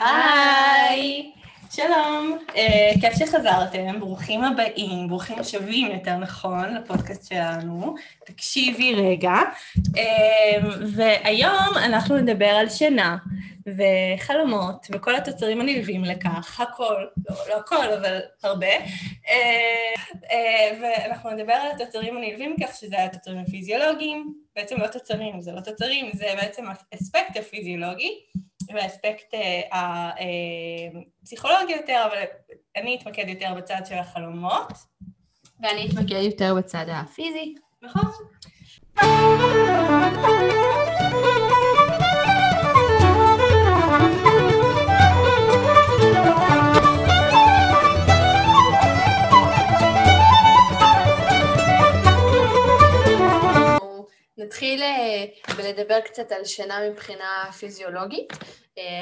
היי! שלום, uh, כיף שחזרתם, ברוכים הבאים, ברוכים השבים יותר נכון לפודקאסט שלנו. תקשיבי רגע. Uh, והיום אנחנו נדבר על שינה וחלומות וכל התוצרים הנלווים לכך, הכל, לא, לא הכל, אבל הרבה. Uh, uh, ואנחנו נדבר על התוצרים הנלווים לכך, שזה התוצרים הפיזיולוגיים, בעצם לא תוצרים, זה לא תוצרים, זה בעצם אספקט הפיזיולוגי. והאספקט הפסיכולוגי יותר, אבל אני אתמקד יותר בצד של החלומות. ואני אתמקד יותר בצד הפיזי. נכון. נתחיל בלדבר קצת על שינה מבחינה פיזיולוגית,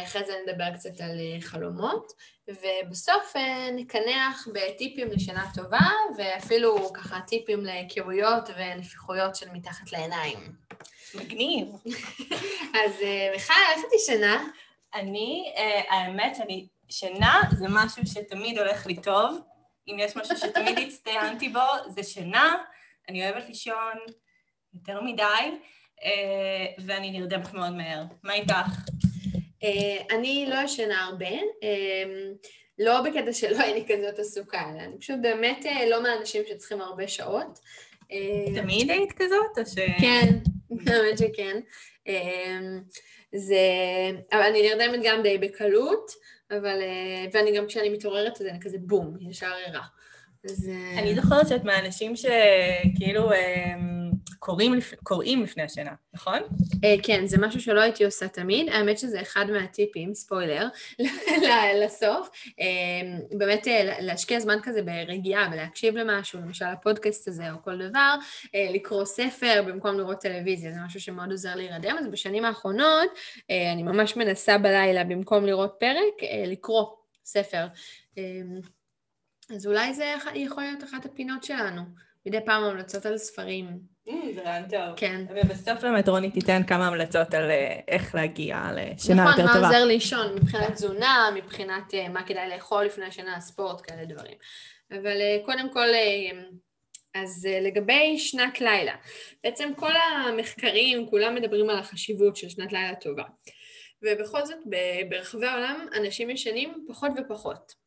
אחרי זה נדבר קצת על חלומות, ובסוף נקנח בטיפים לשינה טובה, ואפילו ככה טיפים להיכרויות ונפיחויות של מתחת לעיניים. מגניב. אז מיכל, איך את ישנה? אני, האמת שאני, שינה זה משהו שתמיד הולך לי טוב. אם יש משהו שתמיד הצטיינתי בו, זה שינה. אני אוהבת לישון. יותר מדי, ואני נרדמת מאוד מהר. מה איתך? אני לא ישנה הרבה, לא בקטע שלא אין לי כזאת עסוקה, אלא אני פשוט באמת לא מהאנשים שצריכים הרבה שעות. תמיד היית כזאת, או ש... כן, באמת שכן. זה... אבל אני נרדמת גם די בקלות, אבל... ואני גם כשאני מתעוררת, אז אני כזה בום, ישר ערה. אז... אני זוכרת שאת מהאנשים שכאילו... קוראים, קוראים לפני השינה, נכון? כן, זה משהו שלא הייתי עושה תמיד. האמת שזה אחד מהטיפים, ספוילר, לסוף. באמת להשקיע זמן כזה ברגיעה ולהקשיב למשהו, למשל הפודקאסט הזה או כל דבר, לקרוא ספר במקום לראות טלוויזיה, זה משהו שמאוד עוזר להירדם. אז בשנים האחרונות אני ממש מנסה בלילה, במקום לראות פרק, לקרוא ספר. אז אולי זה יכול להיות אחת הפינות שלנו. מדי פעם המלצות על ספרים. זה רעיון טוב. כן. ובסוף באמת רוני תיתן כמה המלצות על איך להגיע לשינה יותר טובה. נכון, מה עוזר לישון מבחינת תזונה, מבחינת מה כדאי לאכול לפני השינה, ספורט, כאלה דברים. אבל קודם כל, אז לגבי שנת לילה, בעצם כל המחקרים, כולם מדברים על החשיבות של שנת לילה טובה. ובכל זאת, ברחבי העולם אנשים ישנים פחות ופחות.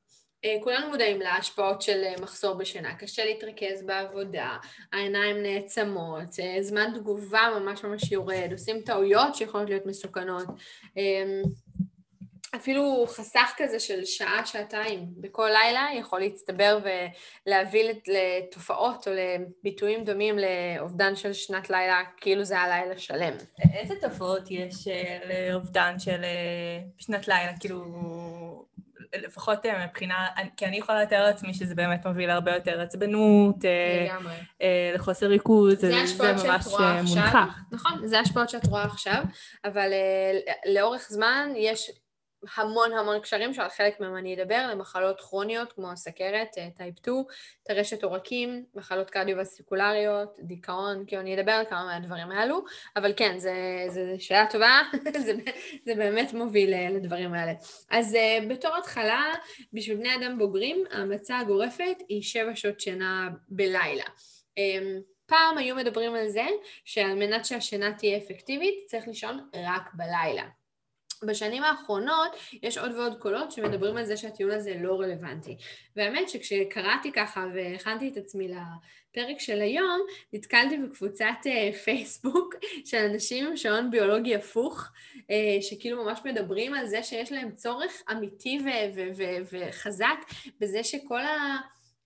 כולנו מודעים להשפעות של מחסור בשינה, קשה להתרכז בעבודה, העיניים נעצמות, זמן תגובה ממש ממש יורד, עושים טעויות שיכולות להיות מסוכנות, אפילו חסך כזה של שעה, שעתיים בכל לילה יכול להצטבר ולהביא לתופעות או לביטויים דומים לאובדן של שנת לילה, כאילו זה היה לילה שלם. איזה תופעות יש לאובדן של שנת לילה, כאילו... לפחות מבחינה, כי אני יכולה לתאר לעצמי שזה באמת מוביל הרבה יותר עצבנות, לחוסר ריכוז, זה ממש מונחח. נכון, זה השפעות שאת רואה עכשיו, אבל לאורך זמן יש המון המון קשרים שעל חלק מהם אני אדבר, למחלות כרוניות כמו סכרת, טייפ 2, טרשת עורקים, מחלות קרדיו-וסיקולריות, דיכאון, כאילו אני אדבר על כמה מהדברים האלו, אבל כן, זו שאלה טובה, זה, זה באמת מוביל לדברים האלה. אז בתור התחלה, בשביל בני אדם בוגרים, ההמלצה הגורפת היא שבע שעות שינה בלילה. פעם היו מדברים על זה שעל מנת שהשינה תהיה אפקטיבית, צריך לישון רק בלילה. בשנים האחרונות יש עוד ועוד קולות שמדברים על זה שהטיעון הזה לא רלוונטי. והאמת שכשקראתי ככה והכנתי את עצמי לפרק של היום, נתקלתי בקבוצת פייסבוק של אנשים עם שעון ביולוגי הפוך, שכאילו ממש מדברים על זה שיש להם צורך אמיתי וחזק בזה שכל ה...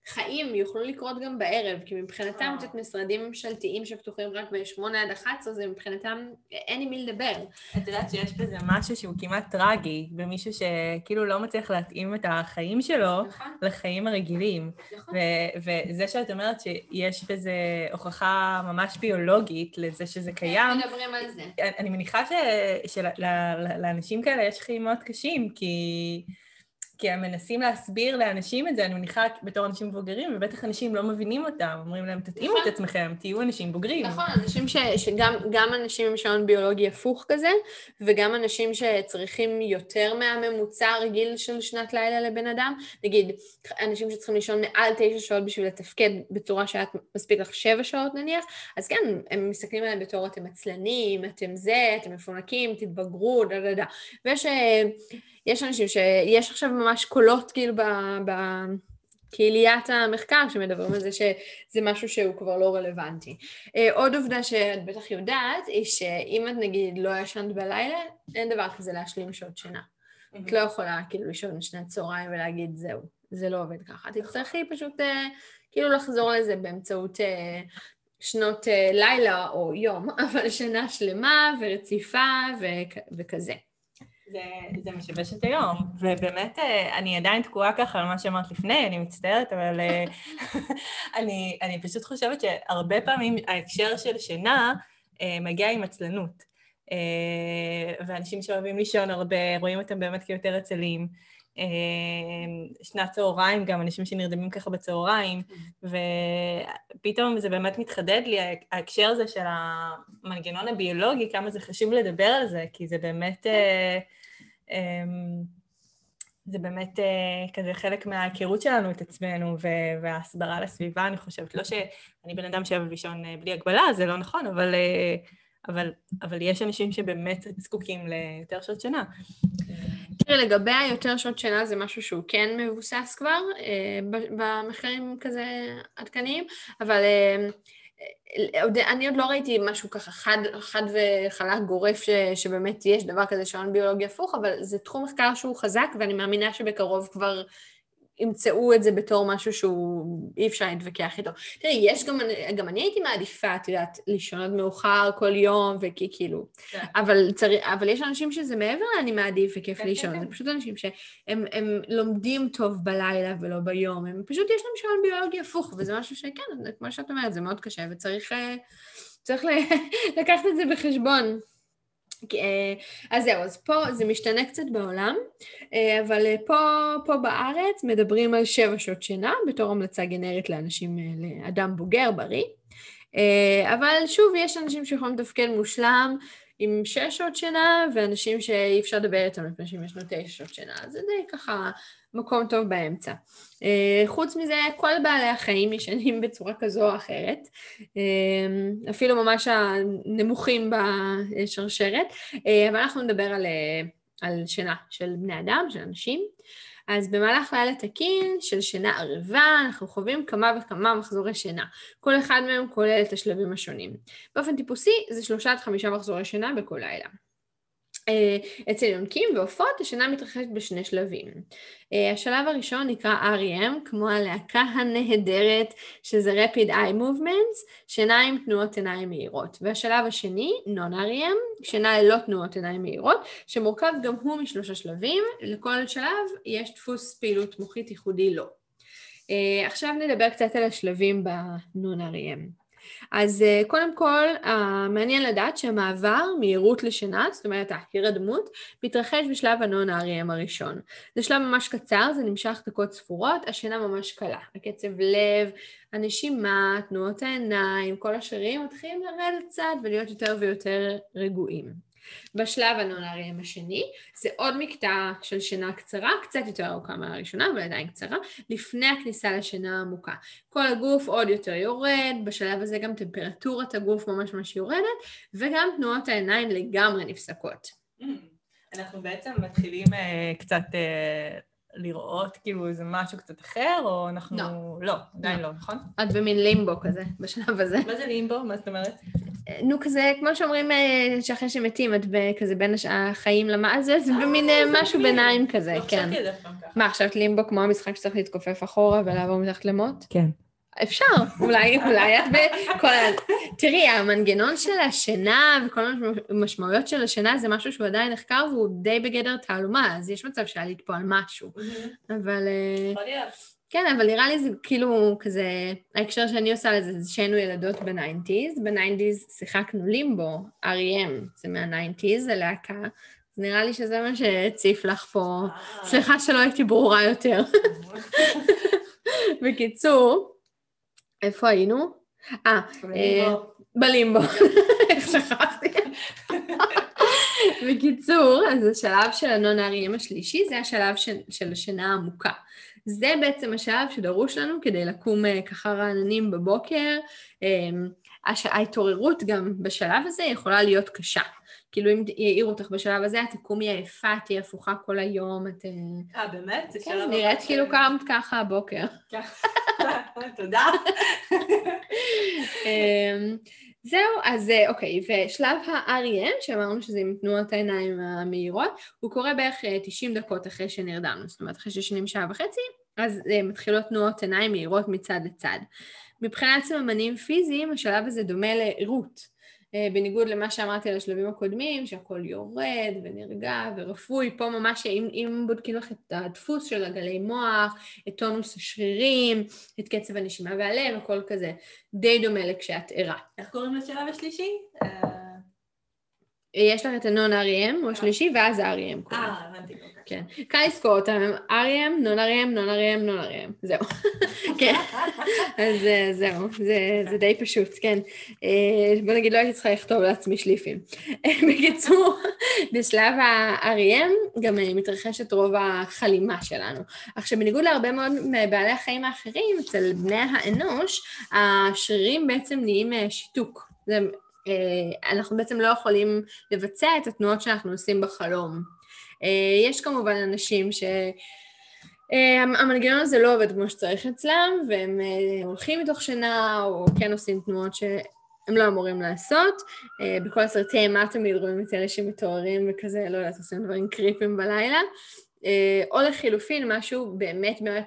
חיים יוכלו לקרות גם בערב, כי מבחינתם קצת משרדים ממשלתיים שפתוחים רק ב-8 עד 11, זה מבחינתם אין עם מי לדבר. את יודעת שיש בזה משהו שהוא כמעט טרגי, במישהו שכאילו לא מצליח להתאים את החיים שלו נכון. לחיים הרגילים. נכון. וזה שאת אומרת שיש בזה הוכחה ממש ביולוגית לזה שזה קיים. איך מדברים על זה? אני מניחה שלאנשים כאלה יש חיים מאוד קשים, כי... כי הם מנסים להסביר לאנשים את זה, אני מניחה בתור אנשים מבוגרים, ובטח אנשים לא מבינים אותם, אומרים להם, תתאימו את עצמכם, תהיו אנשים בוגרים. נכון, אנשים ש, שגם גם אנשים עם שעון ביולוגי הפוך כזה, וגם אנשים שצריכים יותר מהממוצע הרגיל של שנת לילה לבן אדם. נגיד, אנשים שצריכים לישון מעל תשע שעות בשביל לתפקד בצורה שאת מספיק לך שבע שעות נניח, אז כן, הם מסתכלים עליהם בתור אתם עצלנים, אתם זה, אתם מפונקים, תתבגרו, דה דה דה. ויש אה, יש אנשים שיש עכשיו ממש קולות כאילו בקהיליית המחקר שמדברים על זה שזה משהו שהוא כבר לא רלוונטי. אה, עוד עובדה שאת בטח יודעת, היא שאם את נגיד לא ישנת בלילה, אין דבר כזה להשלים שעות שינה. את לא יכולה כאילו לישון שנת צהריים ולהגיד זהו, זה לא עובד ככה. תצטרכי פשוט אה, כאילו לחזור לזה באמצעות אה, שנות לילה או יום, אבל שנה שלמה ורציפה וכזה. זה, זה משבש את היום, ובאמת אה, אני עדיין תקועה ככה על מה שאמרת לפני, אני מצטערת, אבל אה, אני, אני פשוט חושבת שהרבה פעמים ההקשר של שינה אה, מגיע עם עצלנות. ואנשים שאוהבים לישון הרבה, רואים אותם באמת כיותר עצלים. שנת צהריים גם, אנשים שנרדמים ככה בצהריים, ופתאום זה באמת מתחדד לי, ההקשר הזה של המנגנון הביולוגי, כמה זה חשוב לדבר על זה, כי זה באמת... אמ, זה באמת uh, כזה חלק מההיכרות שלנו את עצמנו וההסברה לסביבה, אני חושבת. לא שאני בן אדם שאוהב לישון uh, בלי הגבלה, זה לא נכון, אבל, uh, אבל, אבל יש אנשים שבאמת זקוקים ליותר שעות שינה. תראי, לגבי היותר שעות שינה זה משהו שהוא כן מבוסס כבר במחקרים כזה עדכניים, אבל אני עוד לא ראיתי משהו ככה חד, חד וחלק גורף ש, שבאמת יש דבר כזה שעון ביולוגי הפוך, אבל זה תחום מחקר שהוא חזק ואני מאמינה שבקרוב כבר ימצאו את זה בתור משהו שהוא אי אפשר להתווכח איתו. תראי, יש גם, גם אני הייתי מעדיפה, את יודעת, לישון עד מאוחר כל יום, וכי כאילו, כן. אבל, צר... אבל יש אנשים שזה מעבר לאני מעדיף וכיף כן, לישון, כן, זה כן. פשוט אנשים שהם לומדים טוב בלילה ולא ביום, הם פשוט יש להם שעון ביולוגי הפוך, וזה משהו שכן, כמו שאת אומרת, זה מאוד קשה, וצריך אה, צריך לקחת את זה בחשבון. אה, אז זהו, אז פה זה משתנה קצת בעולם, אה, אבל אה, פה, פה בארץ מדברים על שבע שעות שינה בתור המלצה גנרית לאנשים, לאדם בוגר, בריא. אבל שוב, יש אנשים שיכולים לתפקד מושלם עם שש שעות שינה, ואנשים שאי אפשר לדבר איתם לפני שהם ישנו תשע שעות שינה. זה די ככה מקום טוב באמצע. Uh, חוץ מזה, כל בעלי החיים ישנים בצורה כזו או אחרת, uh, אפילו ממש הנמוכים בשרשרת, uh, אבל אנחנו נדבר על, על שינה של בני אדם, של אנשים. אז במהלך לילה תקין של שינה ערבה, אנחנו חווים כמה וכמה מחזורי שינה. כל אחד מהם כולל את השלבים השונים. באופן טיפוסי זה שלושה עד חמישה מחזורי שינה בכל לילה. אה, אצל יונקים ועופות השינה מתרחשת בשני שלבים. אה, השלב הראשון נקרא REM, כמו הלהקה הנהדרת שזה Rapid Eye Movements, שינה עם תנועות עיניים מהירות. והשלב השני, Non-REM, שינה ללא תנועות עיניים מהירות, שמורכב גם הוא משלושה שלבים, לכל שלב יש דפוס פעילות מוחית ייחודי לו. אה, עכשיו נדבר קצת על השלבים ב-Non-REM. אז אה, קודם כל, מעניין לדעת שהמעבר מהירות לשינה, זאת אומרת ההירדמות, מתרחש בשלב הנון האריים הראשון. זה שלב ממש קצר, זה נמשך דקות ספורות, השינה ממש קלה. הקצב לב, הנשימה, תנועות העיניים, כל השרירים מתחילים לרדת קצת ולהיות יותר ויותר רגועים. בשלב הנונרים השני זה עוד מקטע של שינה קצרה, קצת יותר ארוכה מהראשונה, אבל עדיין קצרה, לפני הכניסה לשינה העמוקה. כל הגוף עוד יותר יורד, בשלב הזה גם טמפרטורת הגוף ממש ממש יורדת, וגם תנועות העיניים לגמרי נפסקות. Mm. אנחנו בעצם מתחילים uh, קצת uh, לראות כאילו איזה משהו קצת אחר, או אנחנו... לא. לא, עדיין לא, לא נכון? את במין לימבו כזה, בשלב הזה. מה זה לימבו? מה זאת אומרת? נו, כזה, כמו שאומרים אה, שאחרי שמתים, את כזה בין החיים למה, זה במין אה, משהו ביניים כזה, לא כן. מה, עכשיו לימבו כמו המשחק שצריך להתכופף אחורה ולעבור מתחת למוט? כן. אפשר, אולי, אולי את בכל ה... תראי, המנגנון של השינה וכל המשמעויות של השינה זה משהו שהוא עדיין נחקר והוא די בגדר תעלומה, אז יש מצב שהיה פה על משהו. אבל... אה. כן, אבל נראה לי זה כאילו כזה, ההקשר שאני עושה לזה זה שהיינו ילדות ב nineties, ב nineties שיחקנו לימבו, R.E.M, זה מה nineties, זה להקה, אז נראה לי שזה מה שהציף לך פה. סליחה שלא הייתי ברורה יותר. בקיצור, איפה היינו? אה, בלימבו. איך שכחתי? בקיצור, אז השלב של ה non REM השלישי זה השלב של, של השינה העמוקה. זה בעצם השלב שדרוש לנו כדי לקום אה, ככה רעננים בבוקר. אמ, ההתעוררות גם בשלב הזה יכולה להיות קשה. כאילו אם יעירו אותך בשלב הזה, את תקומי עייפה, תהיי הפוכה כל היום, את... אה, אה באמת? כן. כן, נראית כאילו קמת ככה הבוקר. תודה. אמ, זהו, אז אה, אוקיי, ושלב ה-REM, שאמרנו שזה עם תנועות העיניים המהירות, הוא קורה בערך 90 אה, דקות אחרי שנרדמנו, זאת אומרת אחרי ששנים שעה וחצי, אז מתחילות תנועות עיניים מהירות מצד לצד. מבחינת סממנים פיזיים, השלב הזה דומה לערות. אה, בניגוד למה שאמרתי על השלבים הקודמים, שהכל יורד ונרגע ורפוי, פה ממש אם, אם בודקים לך את הדפוס של הגלי מוח, את טונוס השרירים, את קצב הנשימה והלב, הכל כזה די דומה לכשאת ערה. איך קוראים לשלב השלישי? יש לך את הנון אריאם, הוא השלישי, ואז קוראים. אה, הבנתי. כן. קל לזכור אותם, אריאם, נון אריאם, נון אריאם, נון אריאם. זהו. כן. אז אה, זהו, זה די פשוט, כן. אה, בוא נגיד, לא הייתי צריכה לכתוב לעצמי שליפים. בקיצור, בשלב האריאם גם אה, מתרחשת רוב החלימה שלנו. עכשיו, בניגוד להרבה מאוד מבעלי החיים האחרים, אצל בני האנוש, השרירים בעצם נהיים שיתוק. זה אנחנו בעצם לא יכולים לבצע את התנועות שאנחנו עושים בחלום. אה, יש כמובן אנשים ש... אה, המנגנון הזה לא עובד כמו שצריך אצלם, והם הולכים מתוך שינה, או כן עושים תנועות שהם לא אמורים לעשות. בכל הסרטי אימה תמיד רואים את אלה שמתעוררים וכזה, לא יודעת, עושים דברים קריפים בלילה. או לחילופין, משהו באמת באמת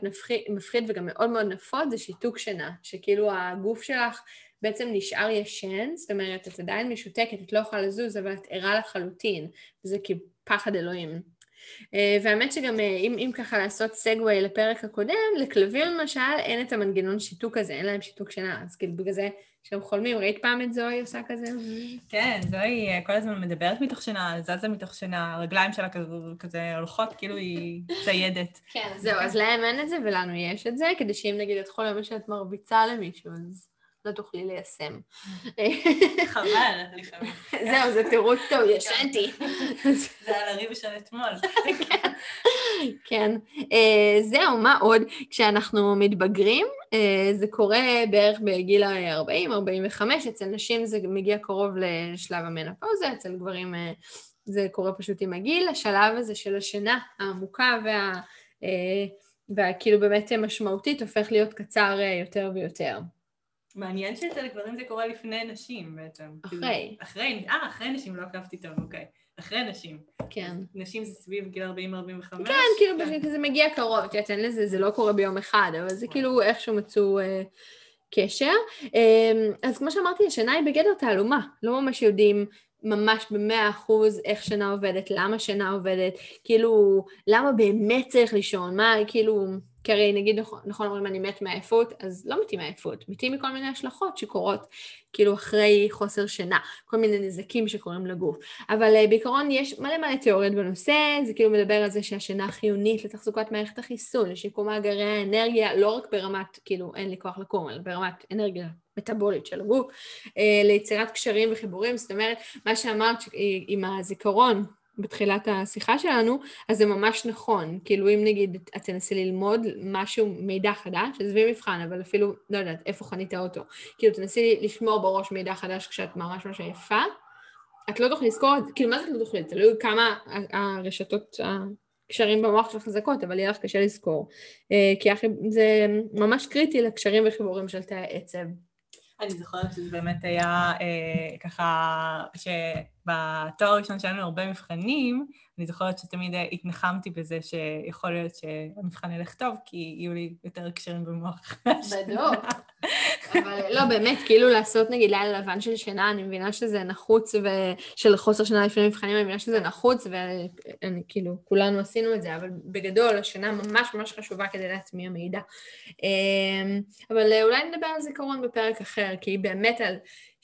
מפחיד וגם מאוד מאוד נפוץ, זה שיתוק שינה, שכאילו הגוף שלך בעצם נשאר ישן, זאת אומרת, את עדיין משותקת, את לא יכולה לזוז, אבל את ערה לחלוטין, וזה כפחד אלוהים. אה, והאמת שגם אה, אם, אם ככה לעשות סגווי לפרק הקודם, לכלבים למשל אין את המנגנון שיתוק הזה, אין להם שיתוק שינה, אז כאילו בגלל זה כשהם חולמים, ראית פעם את זוהי עושה כזה? כן, זוהי אה, כל הזמן מדברת מתוך שינה, זזה מתוך שינה, הרגליים שלה כזה, כזה הולכות, כאילו היא ציידת. כן, זהו, אז להם אין את זה ולנו יש את זה, כדי שאם נגיד את חולמת שאת מרביצה למישהו, אז... לא תוכלי ליישם. חבל, לפעמים. זהו, זה תירוץ טוב, ישנתי. זה על הריב של אתמול. כן. אה, זהו, מה עוד? כשאנחנו מתבגרים, אה, זה קורה בערך בגיל ה-40-45, אצל נשים זה מגיע קרוב לשלב המנפוזה, אצל גברים אה, זה קורה פשוט עם הגיל. השלב הזה של השינה העמוקה וה... והכאילו באמת משמעותית הופך להיות קצר יותר ויותר. מעניין שאצל גברים זה קורה לפני נשים בעצם. אחרי. אחרי, אה, אחרי נשים, לא עקבתי טוב, אוקיי. אחרי נשים. כן. נשים זה סביב גיל 40-45. כן, כאילו כן. זה מגיע קרוב, את יודעת, אין לזה, זה לא קורה ביום אחד, אבל זה כאילו איכשהו מצאו אה, קשר. אה, אז כמו שאמרתי, השינה היא בגדר תעלומה, לא ממש יודעים ממש במאה אחוז איך שינה עובדת, למה שינה עובדת, כאילו, למה באמת צריך לישון, מה, כאילו... כי הרי נגיד נכון, אומרים אני מת מעייפות, אז לא מתים מעייפות, מתים מכל מיני השלכות שקורות כאילו אחרי חוסר שינה, כל מיני נזקים שקורים לגוף. אבל uh, בעיקרון יש מלא מלא תיאוריות בנושא, זה כאילו מדבר על זה שהשינה חיונית לתחזוקת מערכת החיסון, לשיקום מאגרי האנרגיה, לא רק ברמת כאילו אין לי כוח לקום, אלא ברמת אנרגיה מטאבולית של הגוף, uh, ליצירת קשרים וחיבורים, זאת אומרת, מה שאמרת עם הזיכרון בתחילת השיחה שלנו, אז זה ממש נכון. כאילו אם נגיד את תנסי ללמוד משהו, מידע חדש, עזבי מבחן, אבל אפילו, לא יודעת, איפה חנית אותו. כאילו תנסי לשמור בראש מידע חדש כשאת ממש ממש עייפה, את לא תוכלי לזכור, כאילו מה זה לא תוכלי? תלוי כמה הרשתות, הקשרים במוח שלך חזקות, אבל יהיה לך קשה לזכור. אה, כי זה ממש קריטי לקשרים וחיבורים של תאי העצב. אני זוכרת שזה באמת היה אה, ככה, שבתואר הראשון שלנו הרבה מבחנים, אני זוכרת שתמיד התנחמתי בזה שיכול להיות שהמבחן ילך טוב, כי יהיו לי יותר קשרים במוח. בדיוק. אבל לא, באמת, כאילו לעשות נגיד לילה לבן של שינה, אני מבינה שזה נחוץ, ושל חוסר שינה לפני מבחנים, אני מבינה שזה נחוץ, ואני כאילו, כולנו עשינו את זה, אבל בגדול, השינה ממש ממש חשובה כדי להטמיע מידע. אמ, אבל אולי נדבר על זיכרון בפרק אחר, כי באמת על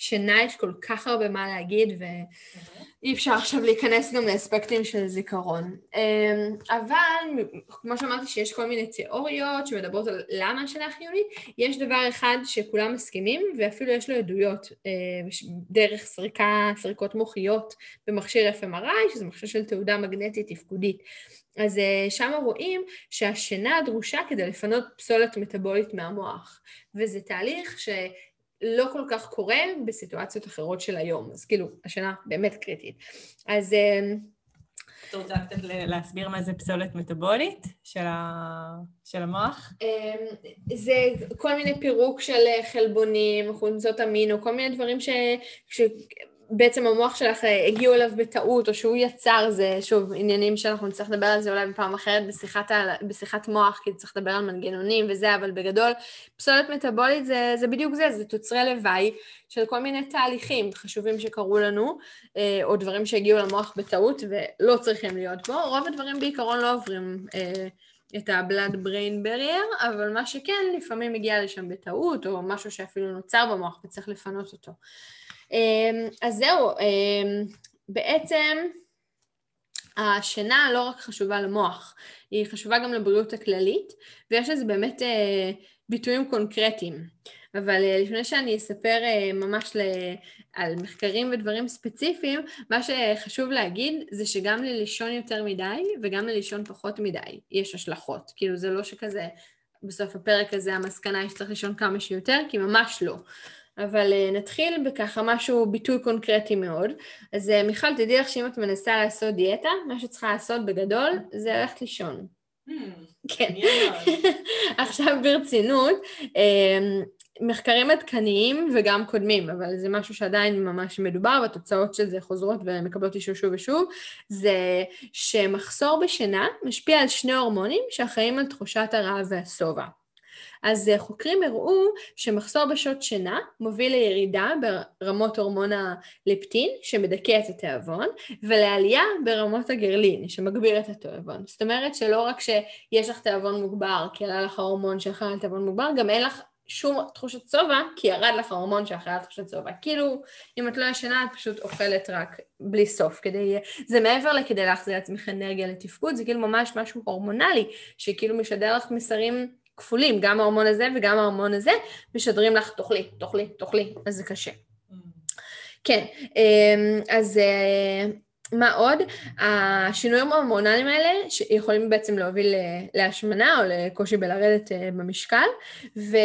שינה יש כל כך הרבה מה להגיד, ואי אפשר עכשיו להיכנס גם לאספקטים של זיכרון. אמ, אבל, כמו שאמרתי שיש כל מיני תיאוריות שמדברות על למה השינה חיונית, יש דבר אחד שכולם מסכימים, ואפילו יש לו עדויות אה, דרך סריקה, סריקות מוחיות במכשיר FMRI, שזה מכשיר של תעודה מגנטית תפקודית. אז אה, שם רואים שהשינה דרושה כדי לפנות פסולת מטבולית מהמוח, וזה תהליך שלא כל כך קורה בסיטואציות אחרות של היום, אז כאילו, השינה באמת קריטית. אז... אה, את רוצה קצת להסביר מה זה פסולת מטבולית של, ה... של המוח? אה, זה כל מיני פירוק של חלבונים, חומצות אמינו, כל מיני דברים ש... ש... בעצם המוח שלך אה, הגיעו אליו בטעות, או שהוא יצר, זה שוב עניינים שאנחנו נצטרך לדבר על זה אולי בפעם אחרת בשיחת, בשיחת מוח, כי צריך לדבר על מנגנונים וזה, אבל בגדול פסולת מטאבולית זה, זה בדיוק זה, זה תוצרי לוואי של כל מיני תהליכים חשובים שקרו לנו, אה, או דברים שהגיעו למוח בטעות ולא צריכים להיות פה. רוב הדברים בעיקרון לא עוברים אה, את ה-blood brain barrier, אבל מה שכן, לפעמים מגיע לשם בטעות, או משהו שאפילו נוצר במוח וצריך לפנות אותו. אמ, אז זהו, אמ, בעצם השינה לא רק חשובה למוח, היא חשובה גם לבריאות הכללית, ויש לזה באמת אה, ביטויים קונקרטיים. אבל אה, לפני שאני אספר אה, ממש על מחקרים ודברים ספציפיים, מה שחשוב להגיד זה שגם ללישון יותר מדי וגם ללישון פחות מדי יש השלכות. כאילו זה לא שכזה בסוף הפרק הזה המסקנה היא שצריך לישון כמה שיותר, כי ממש לא. אבל uh, נתחיל בככה משהו, ביטוי קונקרטי מאוד. אז uh, מיכל, תדעי לך שאם את מנסה לעשות דיאטה, מה שצריכה לעשות בגדול זה ללכת לישון. Hmm, כן. עכשיו ברצינות, uh, מחקרים עדכניים וגם קודמים, אבל זה משהו שעדיין ממש מדובר, והתוצאות של זה חוזרות ומקבלות אישור שוב ושוב, זה שמחסור בשינה משפיע על שני הורמונים שאחראים על תחושת הרעב והשובע. אז אה, חוקרים הראו שמחסור בשעות שינה מוביל לירידה ברמות הורמון הלפטין שמדכא את התיאבון ולעלייה ברמות הגרלין שמגביר את התיאבון. זאת אומרת שלא רק שיש לך תיאבון מוגבר כי עלה לך הורמון שאחראי על תיאבון מוגבר, גם אין לך שום תחושת שובע, כי ירד לך הורמון שאחראי על תחושת שובע. כאילו, אם את לא ישנה, את פשוט אוכלת רק בלי סוף. כדי, זה מעבר לכדי להחזיר לעצמך אנרגיה לתפקוד, זה כאילו ממש משהו הורמונלי, שכאילו משדר לך מסרים כפולים, גם ההורמון הזה וגם ההורמון הזה, משדרים לך תאכלי, תאכלי, תאכלי, אז זה קשה. Mm. כן, אמ, אז אה, מה עוד? השינויים ההורמונליים האלה יכולים בעצם להוביל להשמנה או לקושי בלרדת אה, במשקל, ו...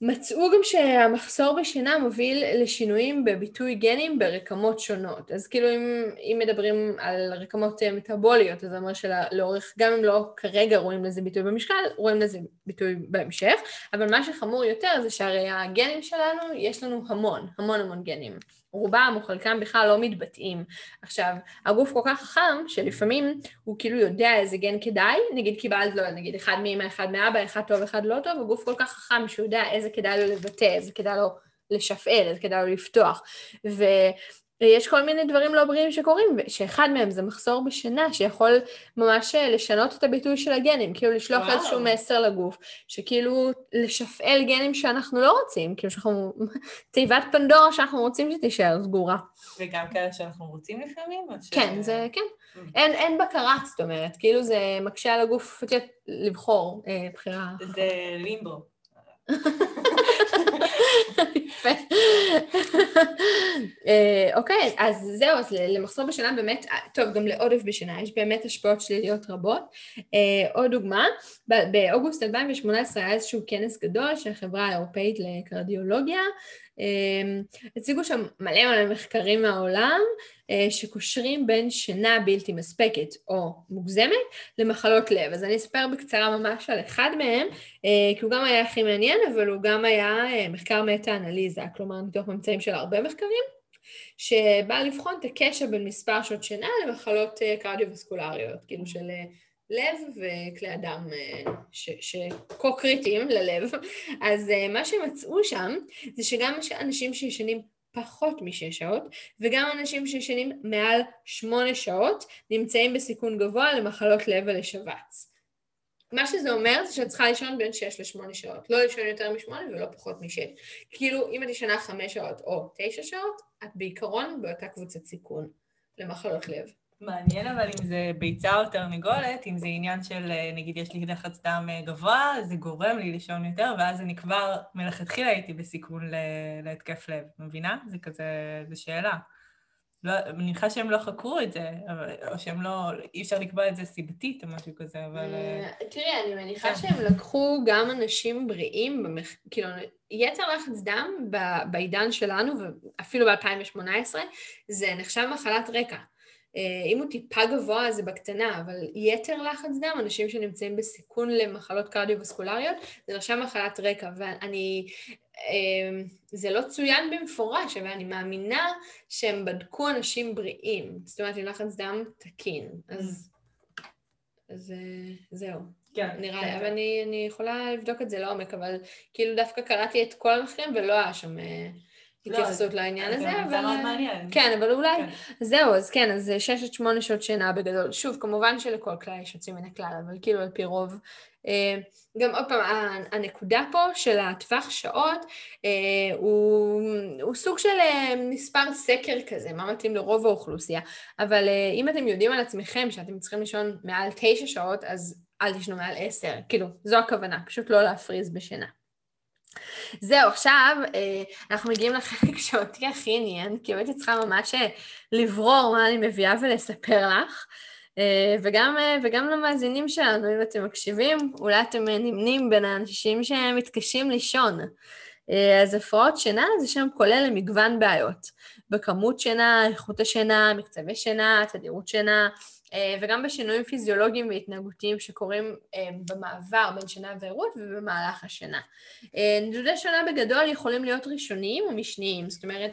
מצאו גם שהמחסור בשינה מוביל לשינויים בביטוי גנים ברקמות שונות. אז כאילו אם, אם מדברים על רקמות אה, מטאבוליות, אז זה אומר שלאורך, גם אם לא כרגע רואים לזה ביטוי במשקל, רואים לזה ביטוי בהמשך, אבל מה שחמור יותר זה שהרי הגנים שלנו, יש לנו המון, המון המון גנים. רובם או חלקם בכלל לא מתבטאים. עכשיו, הגוף כל כך חכם, שלפעמים הוא כאילו יודע איזה גן כדאי, נגיד קיבלת לו, נגיד אחד מאמא, אחד מאבא, אחד טוב, אחד לא טוב, הגוף כל כך חכם שהוא יודע איזה כדאי לו לבטא, איזה כדאי לו לשפעל, איזה כדאי לו לפתוח. ו... יש כל מיני דברים לא בריאים שקורים, שאחד מהם זה מחסור בשינה, שיכול ממש אה, לשנות את הביטוי של הגנים, כאילו לשלוח וואו. איזשהו מסר לגוף, שכאילו לשפעל גנים שאנחנו לא רוצים, כאילו שאנחנו, תיבת פנדורה שאנחנו רוצים שתישאר סגורה. וגם כאלה שאנחנו רוצים לפעמים? ש... כן, זה, כן. Mm. אין, אין בקרה, זאת אומרת, כאילו זה מקשה על הגוף לבחור אה, בחירה. זה לימבו. יפה. אה, אוקיי, אז זהו, אז למחסור בשינה באמת, אה, טוב, גם לעודף בשינה, יש באמת השפעות שליליות רבות. אה, עוד דוגמה, באוגוסט 2018 היה איזשהו כנס גדול של החברה האירופאית לקרדיולוגיה, הציגו שם מלא מלא מחקרים מהעולם אה, שקושרים בין שינה בלתי מספקת או מוגזמת למחלות לב. אז אני אספר בקצרה ממש על אחד מהם, אה, כי הוא גם היה הכי מעניין, אבל הוא גם היה אה, מחקר מטה-אנליזה, כלומר מתוך ממצאים של הרבה מחקרים. שבא לבחון את הקשר בין מספר שעות שינה למחלות קרדיו-וסקולריות, כאילו של לב וכלי אה, שכה קריטיים ללב. אז אה, מה שמצאו שם זה שגם אנשים שישנים פחות משש שעות, וגם אנשים שישנים מעל שמונה שעות נמצאים בסיכון גבוה למחלות לב ולשבץ. מה שזה אומר זה שאת צריכה לישון בין 6 ל-8 שעות. לא לישון יותר מ-8 ולא פחות מ-6. כאילו, אם את ישנה 5 שעות או 9 שעות, את בעיקרון באותה קבוצת סיכון למחלות לב. מעניין אבל אם זה ביצה או תרנגולת, אם זה עניין של, אה, נגיד יש לי לחץ דם אה, גבוה, זה גורם לי לישון יותר, ואז אני כבר מלכתחילה הייתי בסיכון להתקף לב, מבינה? זה כזה, זו שאלה. לא, אני מניחה שהם לא חקרו את זה, או שהם לא, אי אפשר לקבוע את זה סיבתית או משהו כזה, אבל... אה, תראי, אני מניחה כן. שהם לקחו גם אנשים בריאים, במח... כאילו, יתר לחץ דם בעידן שלנו, ואפילו ב-2018, זה נחשב מחלת רקע. אה, אם הוא טיפה גבוה זה בקטנה, אבל יתר לחץ דם, אנשים שנמצאים בסיכון למחלות קרדיו-וסקולריות, זה נחשב מחלת רקע, ואני... אה, זה לא צוין במפורש, אבל אני מאמינה שהם בדקו אנשים בריאים, זאת אומרת עם לחץ דם תקין, אז, אז אה, זהו. כן. נראה לי, כן. אבל אני, אני יכולה לבדוק את זה לעומק, אבל כאילו דווקא קראתי את כל המחקרים ולא היה שם... לא, התייחסות לעניין הזה, אבל... זה מאוד מעניין. כן, אבל אולי... כן. זהו, אז כן, אז זה 6 עד 8 שעות שינה בגדול. שוב, כמובן שלכל כלל יש יוצאים מן הכלל, אבל כאילו על פי רוב. אה, גם עוד פעם, הנקודה פה של הטווח שעות אה, הוא, הוא סוג של אה, מספר סקר כזה, מה מתאים לרוב האוכלוסייה. אבל אם אתם יודעים על עצמכם שאתם צריכים לישון מעל 9 שעות, אז אל תשנו מעל 10. כאילו, זו הכוונה, פשוט לא להפריז בשינה. זהו, עכשיו אה, אנחנו מגיעים לחלק שאותי הכי עניין, כי הייתי צריכה ממש אה, לברור מה אני מביאה ולספר לך. אה, וגם, וגם למאזינים שלנו, אם אתם מקשיבים, אולי אתם נמנים בין האנשים שמתקשים לישון. אז הפרעות שינה זה שם כולל למגוון בעיות. בכמות שינה, איכות השינה, מקצבי שינה, תדירות שינה, וגם בשינויים פיזיולוגיים והתנהגותיים שקורים אה, במעבר בין שינה וערות ובמהלך השינה. אה, נדודי שינה בגדול יכולים להיות ראשוניים או משניים, זאת אומרת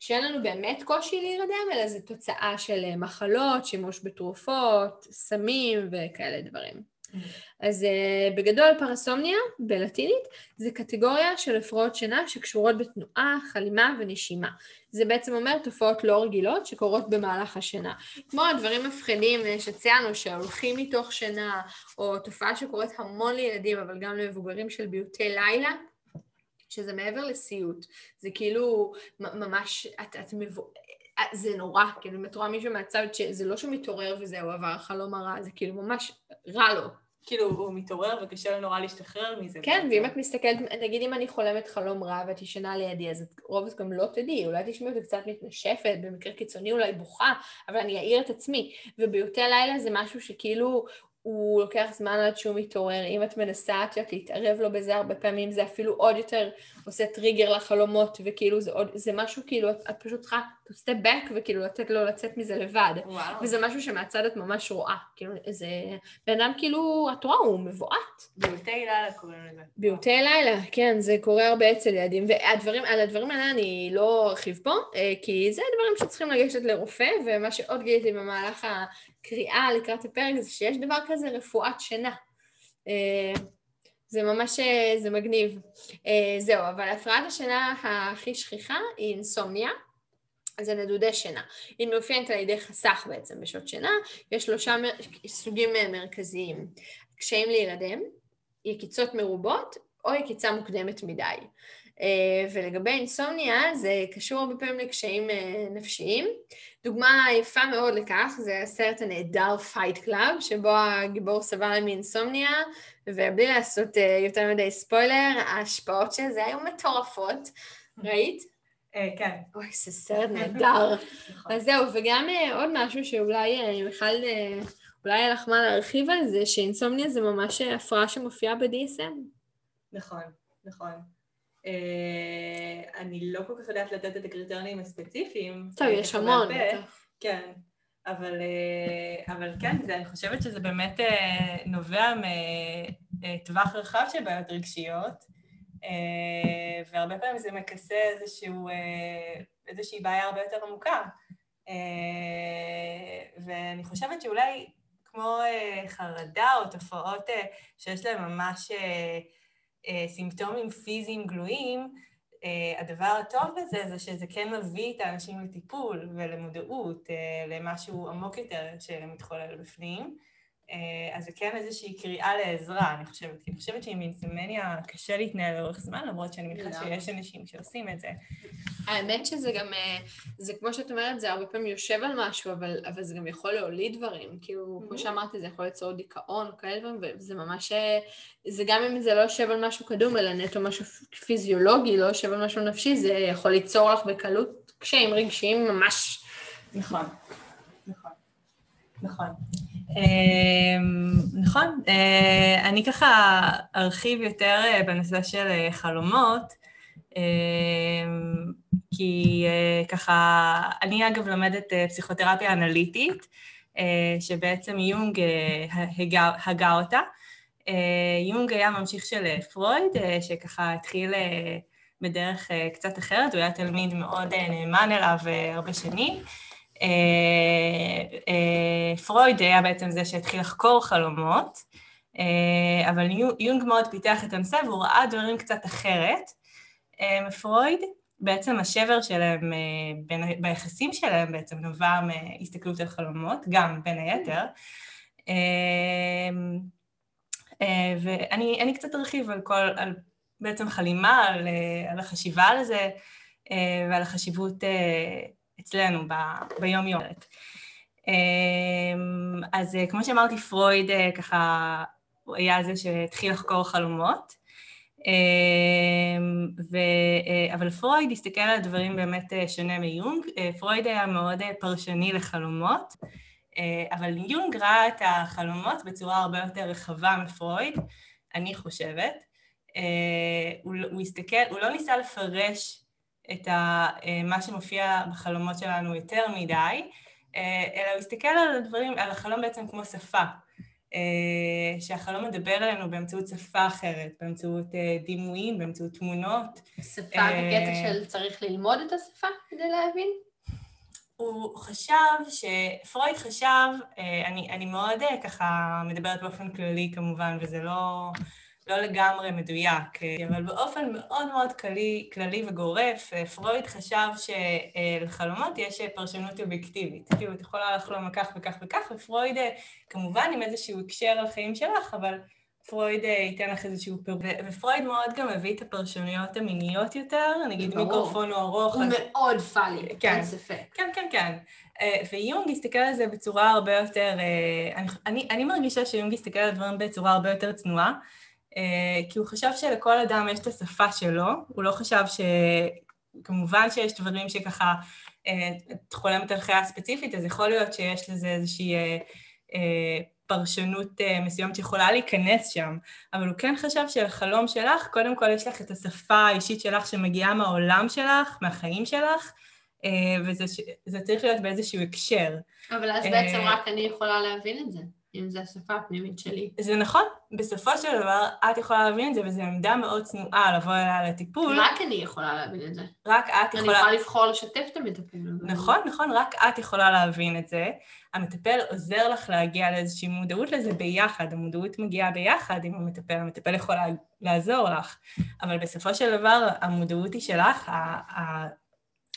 שאין לנו באמת קושי להירדם, אלא זו תוצאה של מחלות, שימוש בתרופות, סמים וכאלה דברים. אז uh, בגדול פרסומניה, בלטינית, זה קטגוריה של הפרעות שינה שקשורות בתנועה, חלימה ונשימה. זה בעצם אומר תופעות לא רגילות שקורות במהלך השינה. כמו הדברים מפחידים אה, שציינו שהולכים מתוך שינה, או תופעה שקורית המון לילדים אבל גם למבוגרים של ביוטי לילה, שזה מעבר לסיוט. זה כאילו ממש, את, את מבוא... אה, זה נורא, כאילו אם את רואה מישהו מהצד שזה לא שהוא מתעורר וזהו עבר חלום הרע, זה כאילו ממש רע לו. כאילו הוא מתעורר וקשה לו נורא להשתחרר מזה. כן, ואם את מסתכלת, נגיד אם אני חולמת חלום רע ואת ישנה לידי, אז את רוב גם לא תדעי, אולי תשמעי אותי קצת מתנשפת, במקרה קיצוני אולי בוכה, אבל אני אעיר את עצמי. וביוטי לילה זה משהו שכאילו הוא לוקח זמן עד שהוא מתעורר. אם את מנסה, את יודעת, להתערב לו בזה הרבה פעמים, זה אפילו עוד יותר עושה טריגר לחלומות, וכאילו זה, עוד, זה משהו, כאילו, את, את פשוט צריכה to step back, וכאילו לתת לו לצאת מזה לבד. וואו. וזה משהו שמהצד את ממש רואה. כאילו, זה... בן אדם, כאילו, את רואה, הוא מבועת. ביוטי לילה קוראים לזה. ביוטי לילה, כן, זה קורה הרבה אצל ילדים. והדברים, על הדברים האלה אני לא ארחיב פה, אה, כי זה דברים שצריכים לגשת לרופא, ומה שעוד גיליתי במהלך הקריאה לקראת הפרק זה שיש דבר כזה רפואת שינה. אה, זה ממש, אה, זה מגניב. אה, זהו, אבל הפרעת השינה הכי שכיחה היא אינסומניה. זה נדודי שינה. היא מאופיינת על ידי חסך בעצם בשעות שינה, יש שלושה סוגים מרכזיים. קשיים להירדם, יקיצות מרובות או יקיצה מוקדמת מדי. אה, ולגבי אינסומניה זה קשור הרבה פעמים לקשיים אה, נפשיים. דוגמה יפה מאוד לכך זה הסרט הנהדר Fight Club, שבו הגיבור סבל מאינסומניה, ובלי לעשות אה, יותר מדי ספוילר, ההשפעות של זה היו מטורפות. ראית? כן. אוי, זה סרט נהדר. נכון. אז זהו, וגם עוד משהו שאולי מיכל, אולי היה לך מה להרחיב על זה, שאינסומניה זה ממש הפרעה שמופיעה ב-DSM. נכון, נכון. אה, אני לא כל כך יודעת לתת את הקריטריונים הספציפיים. טוב, יש המון. כן, אבל, אה, אבל כן, זה, אני חושבת שזה באמת אה, נובע מטווח רחב של בעיות רגשיות, והרבה פעמים זה מכסה איזשהו, איזושהי בעיה הרבה יותר עמוקה. ואני חושבת שאולי כמו חרדה או תופעות שיש להן ממש אה, סימפטומים פיזיים גלויים, אה, הדבר הטוב בזה זה שזה כן מביא את האנשים לטיפול ולמודעות, אה, למשהו עמוק יותר שמתחולל בפנים. אה, אז זה כן איזושהי קריאה לעזרה, אני חושבת. כי אני חושבת שעם אינסומניה קשה להתנהל לאורך זמן, למרות שאני מניחה שיש אנשים שעושים את זה. האמת שזה גם, אה, זה כמו שאת אומרת, זה הרבה פעמים יושב על משהו, אבל, אבל זה גם יכול להוליד דברים. כאילו, כמו שאמרתי, זה יכול ליצור דיכאון, כאלה דברים, וזה ממש, אה, זה גם אם זה לא יושב על משהו קדום, אלא נטו משהו פיזיולוגי, לא יושב על משהו נפשי, זה יכול ליצור לך בקלות קשיים רגשיים ממש... נכון, נכון, נכון. אמ, נכון, אה, אני ככה ארחיב יותר אה, בנושא של אה, חלומות, כי ככה, אני אגב לומדת פסיכותרפיה אנליטית, שבעצם יונג הגה אותה. יונג היה ממשיך של פרויד, שככה התחיל בדרך קצת אחרת, הוא היה תלמיד מאוד נאמן אליו הרבה שנים. אה, אה, פרויד היה בעצם זה שהתחיל לחקור חלומות, אה, אבל יונג מאוד פיתח את הנושא והוא ראה דברים קצת אחרת. פרויד, בעצם השבר שלהם, ביחסים שלהם בעצם נובע מהסתכלות על חלומות, גם בין היתר. ואני קצת ארחיב על כל, על בעצם חלימה, על, על החשיבה על זה ועל החשיבות אצלנו ב- ביום-יום. אמ, אז אה, כמו שאמרתי, פרויד אה, ככה, הוא היה זה שהתחיל לחקור חלומות, אמ, ו... אה, אבל פרויד הסתכל על דברים באמת שונה מיונג. פרויד היה מאוד פרשני לחלומות, אבל יונג ראה את החלומות בצורה הרבה יותר רחבה מפרויד, אני חושבת. הוא, הוא הסתכל, הוא לא ניסה לפרש את ה, אה, מה שמופיע בחלומות שלנו יותר מדי, אה, אלא הוא הסתכל על הדברים, על החלום בעצם כמו שפה, אה, שהחלום מדבר אלינו באמצעות שפה אחרת, באמצעות דימויים, באמצעות תמונות. שפה בקטע של צריך ללמוד את השפה כדי להבין? הוא חשב, שפרויד חשב, אני, אני מאוד ככה מדברת באופן כללי כמובן, וזה לא... לא לגמרי מדויק, אבל באופן מאוד מאוד כללי, כללי וגורף, פרויד חשב שלחלומות יש פרשנות אובייקטיבית. כאילו, את יכולה לחלום כך וכך וכך, ופרויד כמובן עם איזשהו הקשר לחיים שלך, אבל פרויד ייתן לך איזשהו פירוט. ופרויד מאוד גם הביא את הפרשנויות המיניות יותר, נגיד מיקרופון הוא ארוך. הוא אז... מאוד פאלי, כן, אין ספק. כן, כן, כן. ויונג הסתכל על זה בצורה הרבה יותר, אני, אני, אני מרגישה שיונג הסתכל על הדברים בצורה הרבה יותר צנועה. אה, כי הוא חשב שלכל אדם יש את השפה שלו, הוא לא חשב ש... כמובן שיש דברים שככה, אה, את חולמת על חיה ספציפית, אז יכול להיות שיש לזה איזושהי אה, פרשנות מסוימת שיכולה להיכנס שם, אבל הוא כן חשב שלחלום שלך, קודם כל יש לך את השפה האישית שלך שמגיעה מהעולם שלך, מהחיים שלך, וזה צריך להיות באיזשהו הקשר. אבל אז בעצם רק אני יכולה להבין את זה. אם זו השפה הפנימית שלי. זה נכון, בסופו של דבר את יכולה להבין את זה, וזו עמדה מאוד צנועה לבוא אליה לטיפול. רק אני יכולה להבין את זה. רק את יכולה... אני יכולה לבחור לשתף את המטפל. נכון, נכון, רק את יכולה להבין את זה. המטפל עוזר לך להגיע לאיזושהי מודעות לזה ביחד, המודעות מגיעה ביחד עם המטפל, המטפל יכול לעזור לך, אבל בסופו של דבר המודעות היא שלך,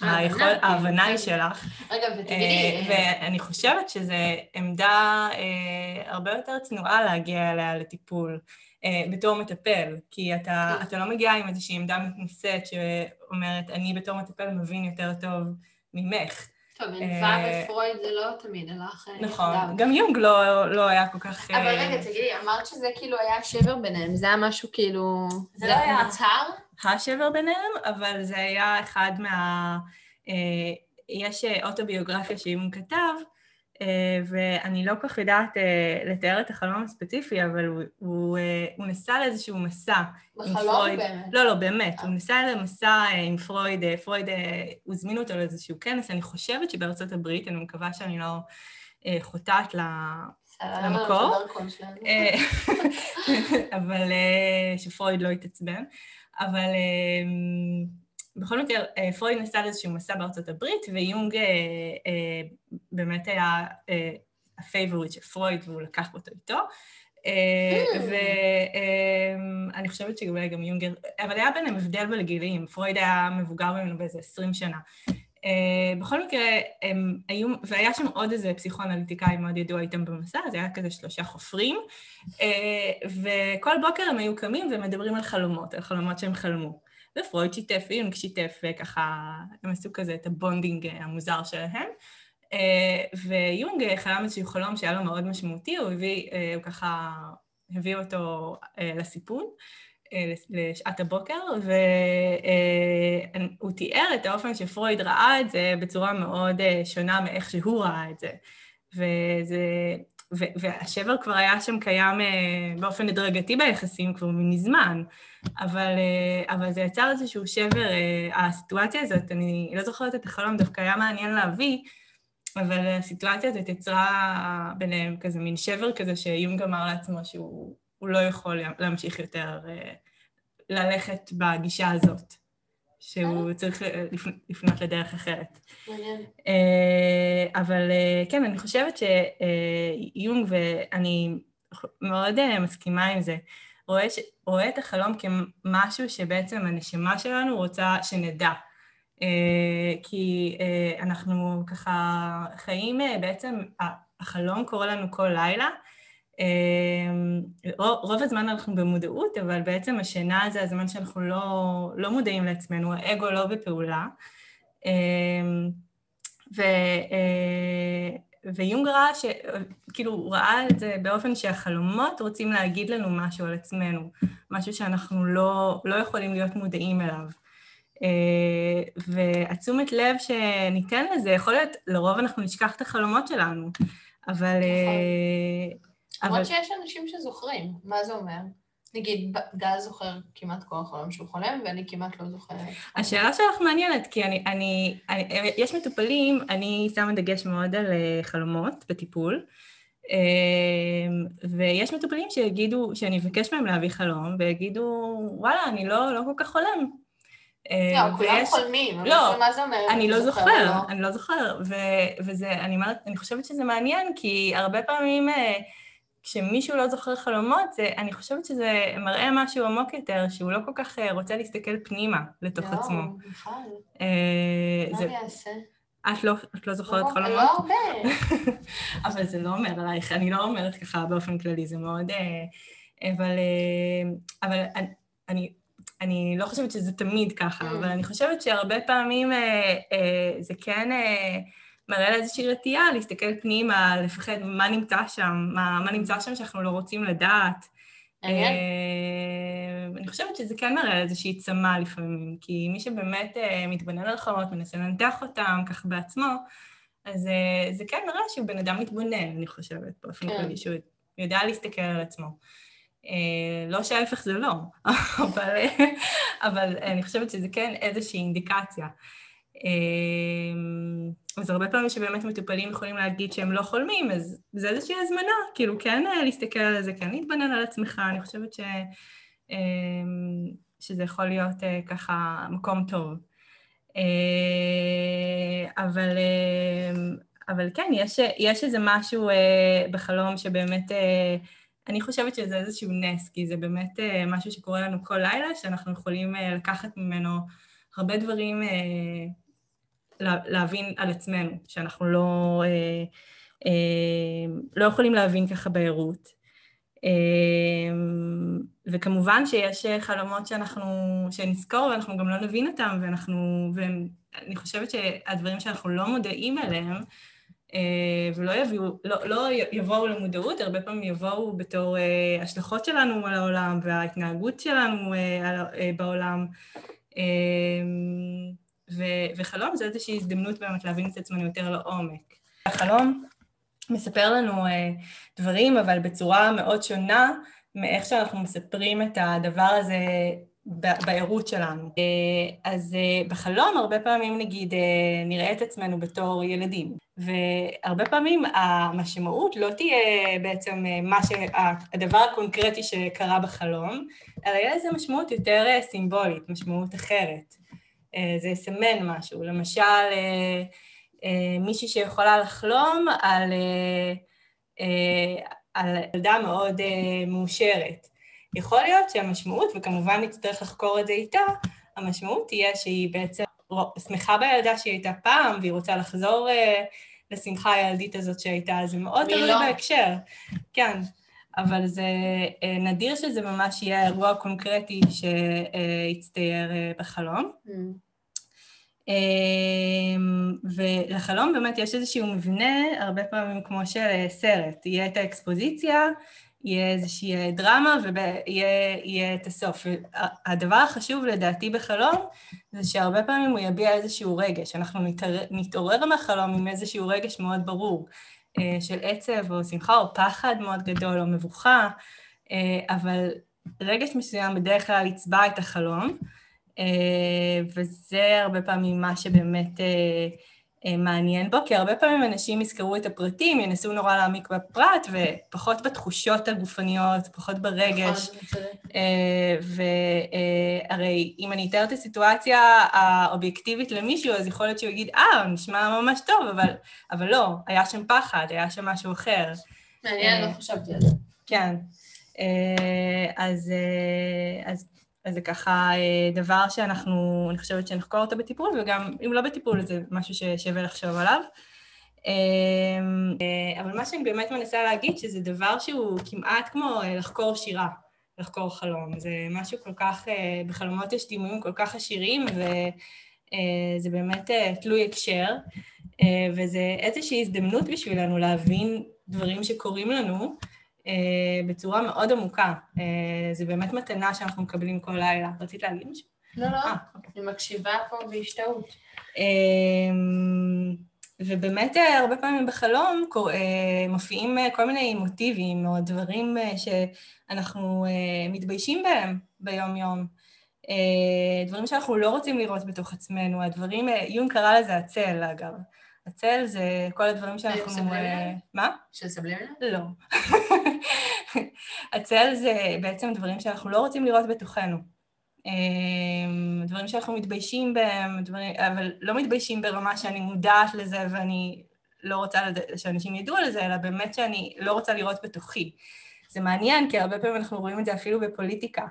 היכול, ההבנה היא שלך. רגע, ותגידי... אה, ואני חושבת שזו עמדה אה, הרבה יותר צנועה להגיע אליה לטיפול אה, בתור מטפל, כי אתה, אתה לא מגיע עם איזושהי עמדה מתנשאת שאומרת, אני בתור מטפל מבין יותר טוב ממך. טוב, ענווה ופרויד זה לא תמיד הלך נכון, גם יונג לא, לא היה כל כך... אבל רגע, תגידי, אמרת שזה כאילו היה שבר ביניהם, זה היה משהו כאילו... זה לא היה... הצהר? השבר ביניהם, אבל זה היה אחד מה... אה, יש אוטוביוגרפיה שאימון כתב, אה, ואני לא כל כך יודעת אה, לתאר את החלום הספציפי, אבל הוא, הוא, הוא נסע לאיזשהו מסע עם פרויד. באמת? לא, לא, באמת. הוא נסע למסע עם פרויד, פרויד, הוא הזמין אותו לאיזשהו כנס, אני חושבת שבארצות הברית, אני מקווה שאני לא חוטאת למקור. אבל שפרויד לא יתעצבן. אבל אמ, בכל מקרה, אה, פרויד נסע לאיזשהו מסע בארצות הברית, ויונג אה, אה, באמת היה ה favorite של פרויד, והוא לקח אותו איתו. המ. ואני חושבת שאולי גם יונגר, אבל היה ביניהם הבדל בגילים, פרויד היה מבוגר ממנו באיזה 20 שנה. אה, בכל מקרה, הם היו, והיה שם עוד איזה פסיכואנליטיקאי מאוד ידוע איתם במסע, זה היה כזה שלושה חופרים, אה, וכל בוקר הם היו קמים ומדברים על חלומות, על חלומות שהם חלמו. ופרויד שיתף, ויונג שיתף, וככה הם עשו כזה את ה bonding המוזר שלהם. אה, ויונג חלם איזשהו חלום שהיה לו מאוד משמעותי, הוא הביא, הוא ככה הביא אותו לסיפון. אה, לשעת הבוקר, והוא תיאר את האופן שפרויד ראה את זה בצורה מאוד אה, שונה מאיך שהוא ראה את זה. וזה, והשבר כבר היה שם קיים אה, באופן הדרגתי ביחסים כבר מזמן, אבל, אבל זה יצר איזשהו שבר, הסיטואציה הזאת, אני לא זוכרת את החלום, דווקא היה מעניין להביא, אבל הסיטואציה הזאת יצרה ביניהם כזה מין שבר כזה שיונג אמר לעצמו שהוא לא יכול להמשיך יותר ללכת בגישה הזאת, שהוא צריך לפנות לדרך אחרת. אה, אבל אה, כן, אני חושבת שיונג, ואני מאוד אה, מסכימה עם זה, רואה, ש... רואה את החלום כמשהו שבעצם הנשמה שלנו רוצה שנדע. כי אנחנו ככה חיים, בעצם החלום קורה לנו כל לילה, רוב הזמן אנחנו במודעות, אבל בעצם השינה זה הזמן שאנחנו לא, לא מודעים לעצמנו, האגו לא בפעולה. אמ, ו, אה, ויונג ראה, ש, כאילו, הוא ראה את זה באופן שהחלומות רוצים להגיד לנו משהו על עצמנו, משהו שאנחנו לא, לא יכולים להיות מודעים אליו. אה, והתשומת לב שניתן לזה, יכול להיות, לרוב אנחנו נשכח את החלומות שלנו, אבל... אה, למרות שיש אנשים שזוכרים, מה זה אומר? נגיד, גל זוכר כמעט כל החלום שהוא חולם, ואני כמעט לא זוכרת. השאלה שלך מעניינת, כי אני, אני, אני, יש מטופלים, אני שמה דגש מאוד על אה, חלומות בטיפול, אה, ויש מטופלים שיגידו, שאני אבקש מהם להביא חלום, ויגידו, וואלה, אני לא, לא כל כך חולם. אה, לא, כולם חולמים, לא, מה זה אומר? אני לא זוכר, אני לא זוכר, וזה, אני חושבת שזה מעניין, כי הרבה פעמים... כשמישהו לא זוכר חלומות, זה, אני חושבת שזה מראה משהו עמוק יותר, שהוא לא כל כך אה, רוצה להסתכל פנימה לתוך לא, עצמו. לא, בכלל. אה, מה אני אעשה? את לא, את לא זוכרת לא, חלומות? לא הרבה. אבל זה לא אומר עלייך, אני לא אומרת ככה באופן כללי, זה מאוד... אה, אבל, אבל אני, אני, אני לא חושבת שזה תמיד ככה, mm. אבל אני חושבת שהרבה פעמים זה כן... מראה לה איזושהי רתיעה להסתכל פנימה, לפחד מה נמצא שם, מה, מה נמצא שם שאנחנו לא רוצים לדעת. אה, אני חושבת שזה כן מראה איזושהי צמא לפעמים, כי מי שבאמת אה, מתבונן על חלומות, מנסה לנתח אותם ככה בעצמו, אז אה, זה כן מראה שהוא בן אדם מתבונן, אני חושבת, באופן כן. כללי, שהוא יודע להסתכל על עצמו. לא שההפך זה לא, אבל, אבל אני חושבת שזה כן איזושהי אינדיקציה. אמ, אז הרבה פעמים שבאמת מטופלים יכולים להגיד שהם לא חולמים, אז זה איזושהי הזמנה, כאילו כן אה, להסתכל על זה, כן להתבנן על עצמך, אני חושבת ש, אמ, שזה יכול להיות אה, ככה מקום טוב. אה, אבל, אמ, אבל כן, יש, יש איזה משהו בחלום שבאמת, אני חושבת שזה איזשהו נס, כי זה באמת משהו שקורה לנו כל לילה, שאנחנו יכולים לקחת ממנו הרבה דברים להבין על עצמנו, שאנחנו לא, אה, אה, לא יכולים להבין ככה בערות. אה, וכמובן שיש חלומות שאנחנו, שנזכור ואנחנו גם לא נבין אותם, ואנחנו, ואני חושבת שהדברים שאנחנו לא מודעים אליהם, ולא יביאו, לא, לא יבואו למודעות, הרבה פעמים יבואו בתור השלכות שלנו על העולם וההתנהגות שלנו בעולם. ו- וחלום זה איזושהי הזדמנות באמת להבין את עצמנו יותר לעומק. החלום מספר לנו uh, דברים, אבל בצורה מאוד שונה מאיך שאנחנו מספרים את הדבר הזה בערות שלנו. Uh, אז uh, בחלום הרבה פעמים נגיד uh, נראה את עצמנו בתור ילדים, והרבה פעמים המשמעות לא תהיה בעצם מה שהדבר הקונקרטי שקרה בחלום, אלא יהיה לזה משמעות יותר סימבולית, משמעות אחרת. אה, זה יסמן משהו. למשל, אה, אה, מישהי שיכולה לחלום על, על ילדה מאוד מאושרת. יכול להיות שהמשמעות, וכמובן נצטרך לחקור את זה איתה, המשמעות תהיה שהיא בעצם שמחה בילדה שהיא הייתה פעם, והיא רוצה לחזור לשמחה הילדית הזאת שהייתה, זה מאוד תלוי לא? בהקשר. כן, אבל זה נדיר שזה ממש יהיה אירוע קונקרטי שיצטייר אה, בחלום. Mm. אמ, ולחלום באמת יש איזשהו מבנה, הרבה פעמים כמו של אה, סרט. יהיה את האקספוזיציה, יהיה איזושהי אה, דרמה ויהיה את הסוף. הדבר החשוב לדעתי בחלום זה שהרבה פעמים הוא יביע איזשהו רגש. אנחנו נתעורר מהחלום עם איזשהו רגש מאוד ברור אה, של עצב או שמחה או פחד מאוד גדול או מבוכה, אבל רגש מסוים בדרך כלל יצבע את החלום. אה, וזה הרבה פעמים מה שבאמת אה, אה, מעניין בו, כי הרבה פעמים אנשים יזכרו את הפרטים, ינסו נורא להעמיק בפרט, ופחות בתחושות הגופניות, פחות ברגש. נכון, והרי אם אני אתאר את הסיטואציה האובייקטיבית למישהו, אז יכול להיות שהוא יגיד, אה, נשמע ממש טוב, אבל, אבל לא, היה שם פחד, היה שם משהו אחר. מעניין, לא חשבתי על זה. כן. אז, אז אז זה ככה אה, דבר שאנחנו, אני חושבת שנחקור אותו בטיפול, וגם אם לא בטיפול זה משהו ששווה לחשוב עליו. אמ, אה, אבל מה שאני באמת מנסה להגיד, שזה דבר שהוא כמעט כמו אה, לחקור שירה, לחקור חלום. זה משהו כל כך, בחלומות יש דימויים כל כך עשירים, וזה באמת תלוי הקשר, וזה איזושהי הזדמנות בשבילנו להבין דברים שקורים לנו. אה, בצורה מאוד עמוקה. אה, זה באמת מתנה שאנחנו מקבלים כל לילה. רצית להגיד משהו? לא, לא, אה, אוקיי. אני מקשיבה פה בהשתאות. ובאמת הרבה פעמים בחלום מופיעים כל מיני מוטיבים או דברים שאנחנו מתביישים בהם ביום-יום. דברים שאנחנו לא רוצים לראות בתוך עצמנו, הדברים, יון קרא לזה הצל אגב. הצל זה כל הדברים שאנחנו... של סבלימינל? מה? של סבלימינל? לא. הצל זה בעצם דברים שאנחנו לא רוצים לראות בתוכנו. אמ, דברים שאנחנו מתביישים בהם, דברים, אבל לא מתביישים ברמה שאני מודעת לזה ואני לא רוצה לד... שאנשים ידעו על זה, אלא באמת שאני לא רוצה לראות בתוכי. זה מעניין, כי הרבה פעמים אנחנו רואים את זה אפילו בפוליטיקה.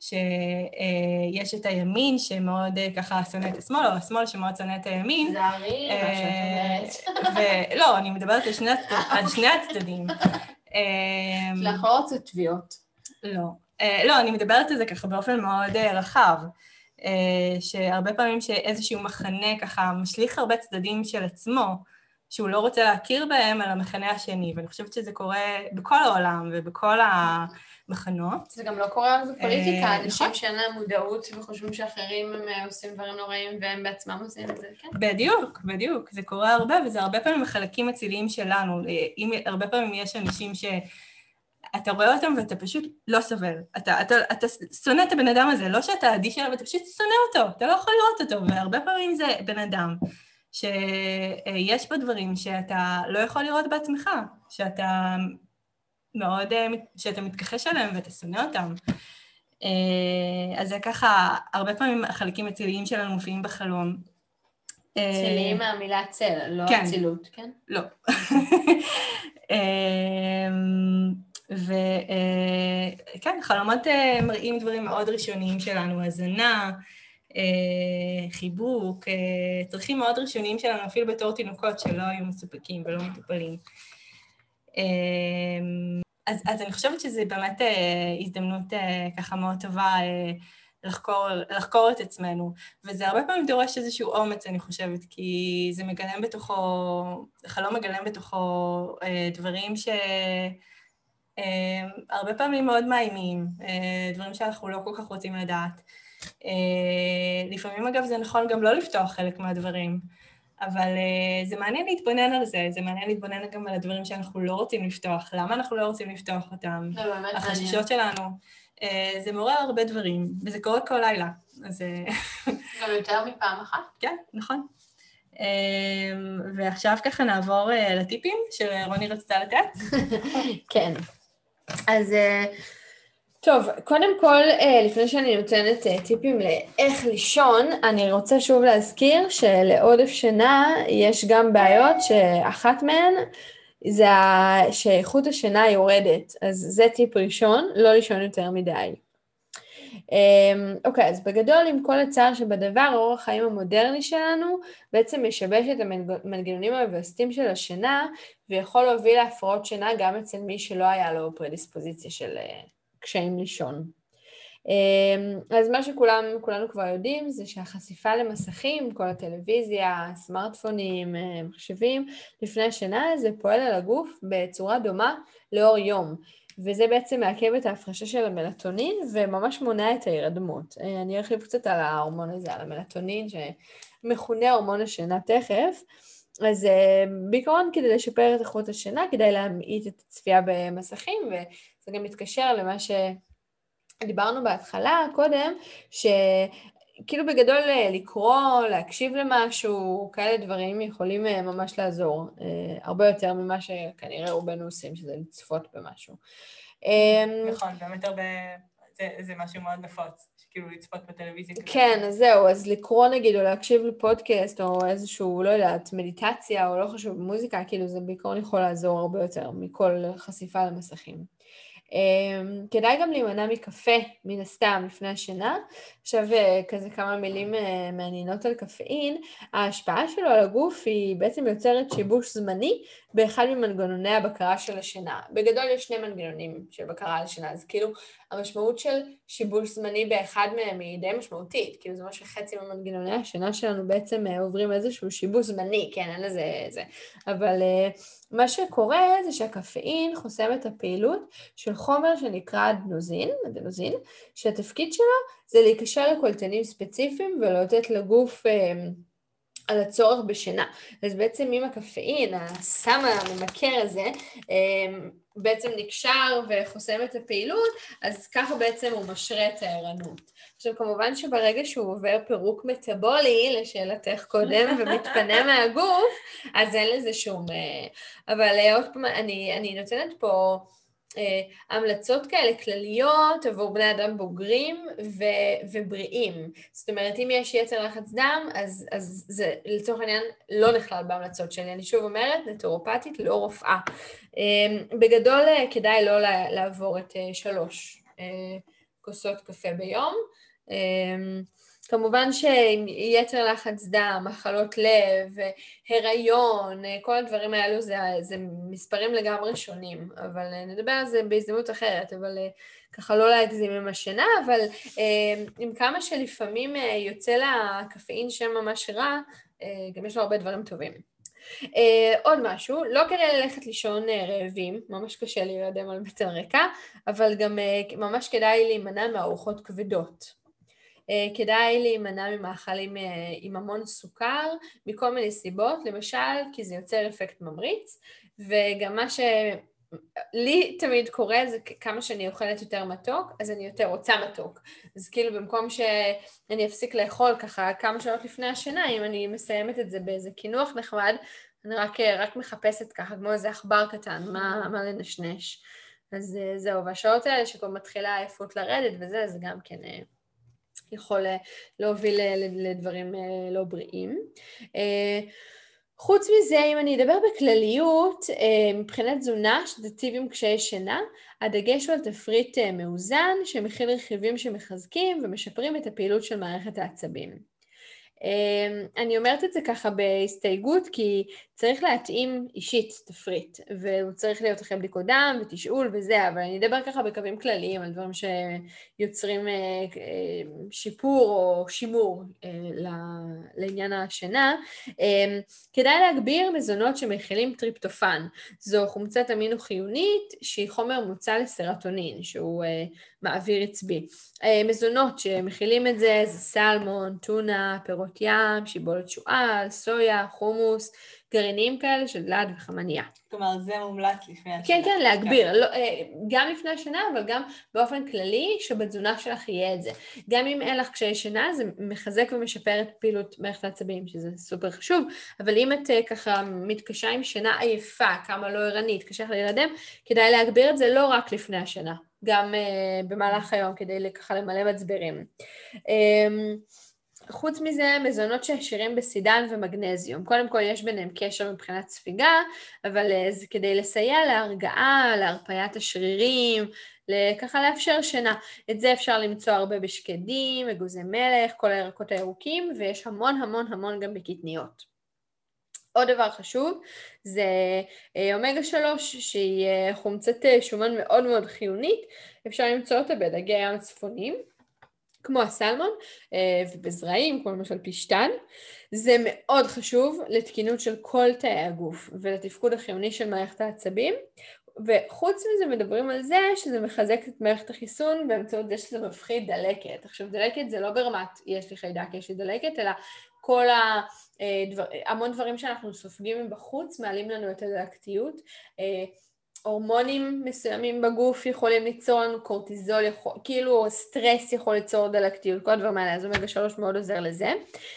שיש את הימין שמאוד אה, ככה שונא את השמאל, או השמאל שמאוד שונא את הימין. זהרי, מה אה, שאת אומרת. ולא, אני מדברת על שני הצדדים. אנחנו לא רוצות תביעות. לא. אה, לא, אני מדברת על זה ככה באופן מאוד רחב. שהרבה פעמים שאיזשהו מחנה ככה משליך הרבה צדדים של עצמו, שהוא לא רוצה להכיר בהם על המחנה השני, ואני חושבת שזה קורה בכל העולם ובכל המחנות. זה גם לא קורה רק בפוליטיקה, אה, אנשים נכון. שאין להם מודעות וחושבים שאחרים הם אה, עושים דברים נוראים והם בעצמם עושים את זה, כן? בדיוק, בדיוק, זה קורה הרבה, וזה הרבה פעמים חלקים אציליים שלנו. אה, אם הרבה פעמים יש אנשים ש... אתה רואה אותם ואתה פשוט לא סובל. אתה, אתה, אתה שונא את הבן אדם הזה, לא שאתה אדיש אליו, אתה פשוט שונא אותו, אתה לא יכול לראות אותו, והרבה פעמים זה בן אדם. שיש בו דברים שאתה לא יכול לראות בעצמך, שאתה מאוד, שאתה מתכחש עליהם ואתה שונא אותם. אז זה ככה, הרבה פעמים החלקים הציליים שלנו מופיעים בחלום. ציליים מהמילה צל, לא כן. אצילות, כן? לא. וכן, חלומות מראים דברים מאוד ראשוניים שלנו, הזנה, אה, חיבוק, אה, צרכים מאוד ראשוניים שלנו, אפילו בתור תינוקות שלא היו מסופקים ולא מטופלים. אה, אז, אז אני חושבת שזו באמת הזדמנות ככה מאוד טובה לחקור, לחקור את עצמנו, וזה הרבה פעמים דורש איזשהו אומץ, אני חושבת, כי זה מגלם בתוכו, החלום מגלם בתוכו דברים ש... הרבה פעמים מאוד מאיימים, דברים שאנחנו לא כל כך רוצים לדעת. אה, לפעמים אגב זה נכון גם לא לפתוח חלק מהדברים, אבל אה, זה מעניין להתבונן על זה, זה מעניין להתבונן גם על הדברים שאנחנו לא רוצים לפתוח, למה אנחנו לא רוצים לפתוח אותם, החששות שלנו. אה, זה מעורר הרבה דברים, וזה קורה כל לילה, אז... גם יותר מפעם אחת. כן, נכון. ועכשיו ככה נעבור לטיפים שרוני רצתה לתת. כן. אז טוב, קודם כל, אה, לפני שאני נותנת אה, טיפים לאיך לישון, אני רוצה שוב להזכיר שלעודף שינה יש גם בעיות שאחת מהן זה שאיכות השינה יורדת, אז זה טיפ ראשון, לא לישון יותר מדי. אמ, אוקיי, אז בגדול, עם כל הצער שבדבר, אורח החיים המודרני שלנו בעצם משבש את המנגנונים המווסתים של השינה, ויכול להוביל להפרעות שינה גם אצל מי שלא היה לו פרדיספוזיציה של אה, קשיים לישון. אמ, אז מה שכולנו כבר יודעים זה שהחשיפה למסכים, כל הטלוויזיה, סמארטפונים, אה, מחשבים, לפני השינה זה פועל על הגוף בצורה דומה לאור יום. וזה בעצם מעכב את ההפרשה של המלטונין וממש מונע את ההירדמות. אה, אני ארחיב קצת על ההורמון הזה, על המלטונין, שמכונה הורמון השינה תכף. אז אה, בעיקרון כדי לשפר את איכות השינה, כדאי להמעיט את הצפייה במסכים, וזה גם מתקשר למה שדיברנו בהתחלה, קודם, שכאילו בגדול אה, לקרוא, להקשיב למשהו, כאלה דברים יכולים ממש לעזור, הרבה יותר ממה שכנראה רובנו עושים, שזה לצפות במשהו. אמ, נכון, באמת הרבה, זה, זה משהו מאוד נפוץ, כאילו לצפות בטלוויזיה. כן, אז זהו, אז לקרוא נגיד, או להקשיב לפודקאסט, או איזשהו, לא יודעת, מדיטציה, או לא חשוב, מוזיקה, כאילו זה בעיקרון יכול לעזור הרבה יותר מכל חשיפה למסכים. אמ, כדאי גם להימנע מקפה, מן הסתם, לפני השינה. עכשיו אה, כזה כמה מילים אה, מעניינות על קפאין. ההשפעה שלו על הגוף היא בעצם יוצרת שיבוש זמני באחד ממנגנוני הבקרה של השינה. בגדול יש שני מנגנונים של בקרה על השינה, אז כאילו המשמעות של שיבוש זמני באחד מהם היא די משמעותית, כאילו זה אומר שחצי ממנגנוני השינה שלנו בעצם אה, עוברים איזשהו שיבוש זמני, כן, אין לזה זה. אבל מה שקורה זה שהקפאין חוסם את הפעילות של חומר שנקרא אדנוזין, אדנוזין, שהתפקיד שלו זה להיקשר לקולטנים ספציפיים ולתת לגוף אה, על הצורך בשינה. אז בעצם עם הקפאין, הסם הממכר הזה, אה, בעצם נקשר וחוסם את הפעילות, אז ככה בעצם הוא משרה את הערנות. עכשיו כמובן שברגע שהוא עובר פירוק מטאבולי, לשאלתך קודם, ומתפנה מהגוף, אז אין לזה שום... אה, אבל אה, עוד פעם, אני, אני נותנת פה... אה, המלצות כאלה כלליות עבור בני אדם בוגרים ו- ובריאים. זאת אומרת, אם יש יתר לחץ דם, אז, אז זה לצורך העניין לא נכלל בהמלצות שלי. אני שוב אומרת, נטורופטית, לא רופאה. אה, בגדול אה, כדאי לא לעבור את שלוש כוסות קפה ביום. כמובן שעם יתר לחץ דם, מחלות לב, הריון, כל הדברים האלו זה, זה מספרים לגמרי שונים, אבל נדבר על זה בהזדמנות אחרת, אבל ככה לא להגזים עם השינה, אבל אה, עם כמה שלפעמים אה, יוצא לקפאין שם ממש רע, אה, גם יש לו הרבה דברים טובים. עוד משהו, לא כדי ללכת לישון רעבים, ממש קשה להירדם על בטן ריקה, אבל גם ממש כדאי להימנע מארוחות כבדות. אה, כדאי להימנע ממאכלים אה, עם המון סוכר, מכל מיני סיבות, למשל כי זה יוצר אפקט ממריץ, וגם מה שלי תמיד קורה זה כמה שאני אוכלת יותר מתוק, אז אני יותר רוצה מתוק. אז כאילו במקום שאני אפסיק לאכול ככה כמה שעות לפני השינה, אם אני מסיימת את זה באיזה קינוח נחמד, אני רק, רק מחפשת ככה כמו איזה עכבר קטן, מה, מה לנשנש. אז אה, זהו, והשעות האלה שכבר מתחילה העייפות לרדת וזה, זה גם כן... יכול אה, להוביל אה, לדברים אה, לא בריאים. חוץ מזה, אם אני אדבר בכלליות, מבחינת תזונה שתטיב עם קשיי שינה, הדגש הוא על תפריט מאוזן שמכיל רכיבים שמחזקים ומשפרים את הפעילות של מערכת העצבים. אני אומרת את זה ככה בהסתייגות כי צריך להתאים אישית תפריט והוא צריך להיות אחרי בדיקות דם ותשאול וזה אבל אני אדבר ככה בקווים כלליים על דברים שיוצרים אה, אה, שיפור או שימור אה, לעניין השינה. כדאי להגביר מזונות שמכילים טריפטופן. זו חומצת אמינו חיונית שהיא חומר מוצא לסרטונין שהוא מעביר עצבי מזונות שמכילים את זה זה סלמון, טונה, פירות ים, שיבולת שועל, סויה, חומוס, גרעיניים כאלה של דלד וחמניה. כלומר, זה מומלץ לפני השנה. כן, כן, להגביר. לא, אה, גם לפני השנה, אבל גם באופן כללי, שבתזונה שלך יהיה את זה. גם אם אין לך קשיי שינה, זה מחזק ומשפר את פעילות מערכת העצבים, שזה סופר חשוב, אבל אם את אה, ככה מתקשה עם שינה עייפה, כמה לא ערנית, קשה לך להירדם, כדאי להגביר את זה לא רק לפני השנה, גם uh, במהלך היום, כדי ככה למלא מצברים. Um, חוץ מזה, מזונות שעשירים בסידן ומגנזיום. קודם כל, יש ביניהם קשר מבחינת ספיגה, אבל אה, זה כדי לסייע להרגעה, להרפיית השרירים, ככה לאפשר שינה. את זה אפשר למצוא הרבה בשקדים, אגוזי מלך, כל הירקות הירוקים, ויש המון המון המון גם בקטניות. עוד דבר חשוב זה אה, אומגה 3 שהיא אה, חומצת שומן מאוד מאוד חיונית, אפשר למצוא אותה בדגי הים הצפוניים כמו הסלמון ובזרעים כמו למשל פשטן. זה מאוד חשוב לתקינות של כל תאי הגוף ולתפקוד החיוני של מערכת העצבים וחוץ מזה מדברים על זה שזה מחזק את מערכת החיסון באמצעות זה שזה מפחיד דלקת. עכשיו דלקת זה לא ברמת יש לי חיידק, יש לי דלקת, אלא כל ה... אה, המון דברים שאנחנו סופגים מבחוץ מעלים לנו את הדלקתיות. הורמונים מסוימים בגוף יכולים ליצור לנו קורטיזול, יכול, כאילו סטרס יכול ליצור דלקתיות, כל הדברים האלה, אז אומגה 3 מאוד עוזר לזה,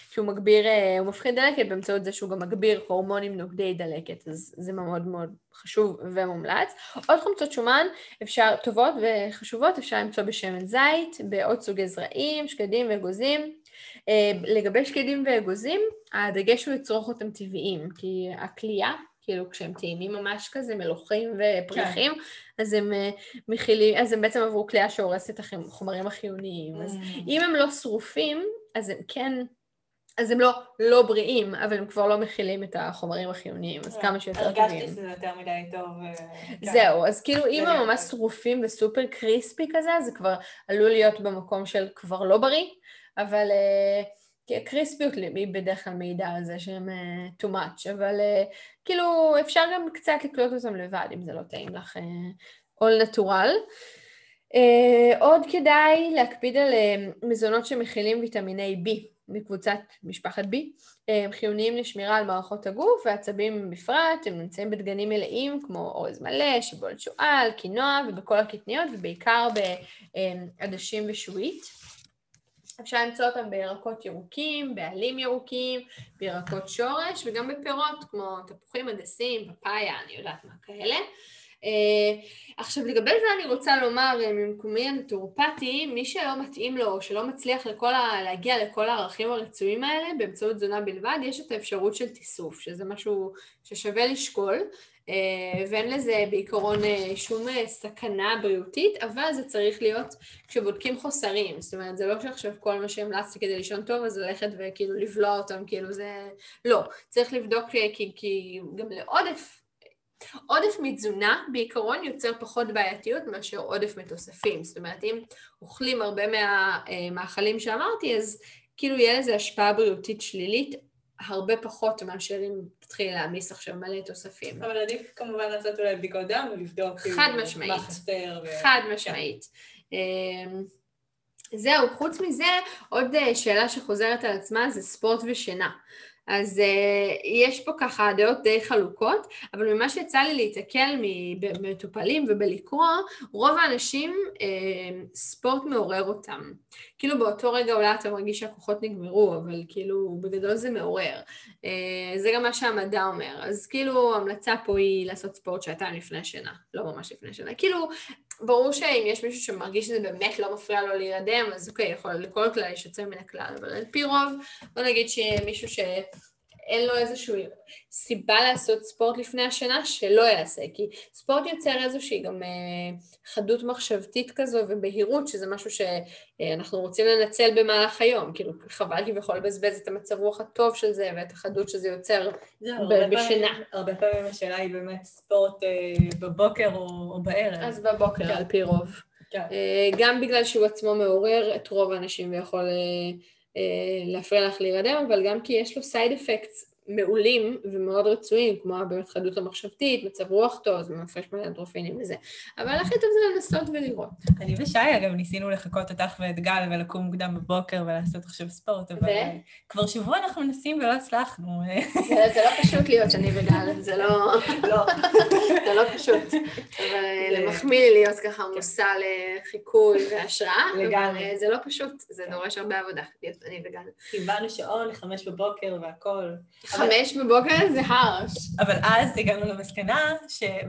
שהוא מגביר, אה, הוא מפחיד דלקת באמצעות זה שהוא גם מגביר הורמונים נוגדי דלקת, אז זה מאוד מאוד חשוב ומומלץ. עוד חומצות שומן אפשר, טובות וחשובות אפשר למצוא בשמן זית, בעוד סוגי זרעים, שקדים ואגוזים. אה, לגבי שקדים ואגוזים, הדגש הוא לצרוך אותם טבעיים, כי הכלייה, כאילו כשהם טעימים ממש כזה, מלוכים ופריחים, כן. אז הם אה, מכילים, אז הם בעצם עברו כלייה שהורסת את החומרים החיוניים. Mm. אז אם הם לא שרופים, אז הם כן... אז הם לא, לא בריאים, אבל הם כבר לא מכילים את החומרים החיוניים, אז כמה שיותר טובים. הרגשתי שזה יותר מדי טוב. אה, כן. זהו, אז כאילו אם הם ממש שרופים וסופר קריספי כזה, זה כבר עלול להיות במקום של כבר לא בריא, אבל uh, קריספיות היא בדרך כלל מעידה על זה שהם uh, too much, אבל uh, כאילו אפשר גם קצת לקלוט אותם לבד אם זה לא טעים לך uh, all natural. Uh, עוד כדאי להקפיד על uh, מזונות שמכילים ויטמיני B מקבוצת משפחת B. הם חיוניים לשמירה על מערכות הגוף ועצבים בפרט, הם נמצאים בדגנים מלאים כמו אורז מלא, שיבולת שועל, קינוע ובכל הקטניות ובעיקר בעדשים ושועית. אפשר למצוא אותם בירקות ירוקים, בעלים ירוקים, בירקות שורש וגם בפירות כמו תפוחים, הדסים, פפאיה, אני יודעת מה כאלה. Uh, עכשיו לגבי זה אני רוצה לומר uh, ממקומי הנטורופטי, מי שלא מתאים לו או שלא מצליח לכל ה... להגיע לכל הערכים הרצויים האלה באמצעות תזונה בלבד, יש את האפשרות של תיסוף, שזה משהו ששווה לשקול. אה, ואין לזה בעיקרון אה, שום אה, סכנה בריאותית, אבל זה צריך להיות כשבודקים חוסרים, זאת אומרת זה לא שעכשיו כל מה שהמלצתי כדי לישון טוב אז ללכת וכאילו לבלוע אותם, כאילו זה... לא, צריך לבדוק כי, כי גם לעודף עודף מתזונה בעיקרון יוצר פחות בעייתיות מאשר עודף מתוספים, זאת אומרת אם אוכלים הרבה מהמאכלים שאמרתי אז כאילו יהיה לזה השפעה בריאותית שלילית הרבה פחות מאשר אם תתחיל להעמיס עכשיו מלא תוספים. אבל עדיף כמובן לעשות אולי בדיקות דם ולבדוק כאילו חד משמעית. מה חסר. ו... חד משמעית. אמ, זהו, חוץ מזה, עוד אה, שאלה שחוזרת על עצמה זה ספורט ושינה. אז uh, יש פה ככה דעות די חלוקות, אבל ממה שיצא לי להתקל במטופלים ובלקרוא, רוב האנשים uh, ספורט מעורר אותם. כאילו באותו רגע אולי אתה מרגיש שהכוחות נגמרו, אבל כאילו בגדול זה מעורר. Uh, זה גם מה שהמדע אומר. אז כאילו המלצה פה היא לעשות ספורט שעתיים לפני השינה, לא ממש לפני השינה. כאילו ברור שאם יש מישהו שמרגיש שזה באמת לא מפריע לו להירדם, אז אוקיי, יכול, לכל כלל יש יוצא מן הכלל, אבל על פי רוב, בוא נגיד שמישהו שאין לו איזושהי סיבה לעשות ספורט לפני השינה, שלא יעשה, כי ספורט יוצר איזושהי גם אה, חדות מחשבתית כזו ובהירות, שזה משהו שאנחנו רוצים לנצל במהלך היום, כאילו חבל כביכול לבזבז את המצב רוח הטוב של זה ואת החדות שזה יוצר בשינה. הרבה פעמים השאלה היא באמת ספורט אה, בבוקר או בערב. אז בבוקר על פי רוב. כן. אה, גם בגלל שהוא עצמו מעורר את רוב האנשים ויכול להפריע לך להירדם, אבל גם כי יש לו סייד אפקטס מעולים ומאוד רצויים, כמו באמת חדות המחשבתית, מצב רוח טוב, זה מפרש מלא אנדרופינים וזה. אבל הכי טוב זה לנסות ולראות. אני ושי, אגב, ניסינו לחכות אותך ואת גל ולקום מוקדם בבוקר ולעשות עכשיו ספורט, אבל כבר שבוע אנחנו מנסים ולא הצלחנו. זה לא פשוט להיות אני וגל, זה לא... לא. זה לא פשוט. אבל למחמיא לי להיות ככה. מושא לחיקוי והשראה, אבל זה לא פשוט, זה דורש הרבה עבודה, להיות אני וגל. קיבלנו שעון לחמש בבוקר והכל. חמש בבוקר זה הרש. אבל אז הגענו למסקנה,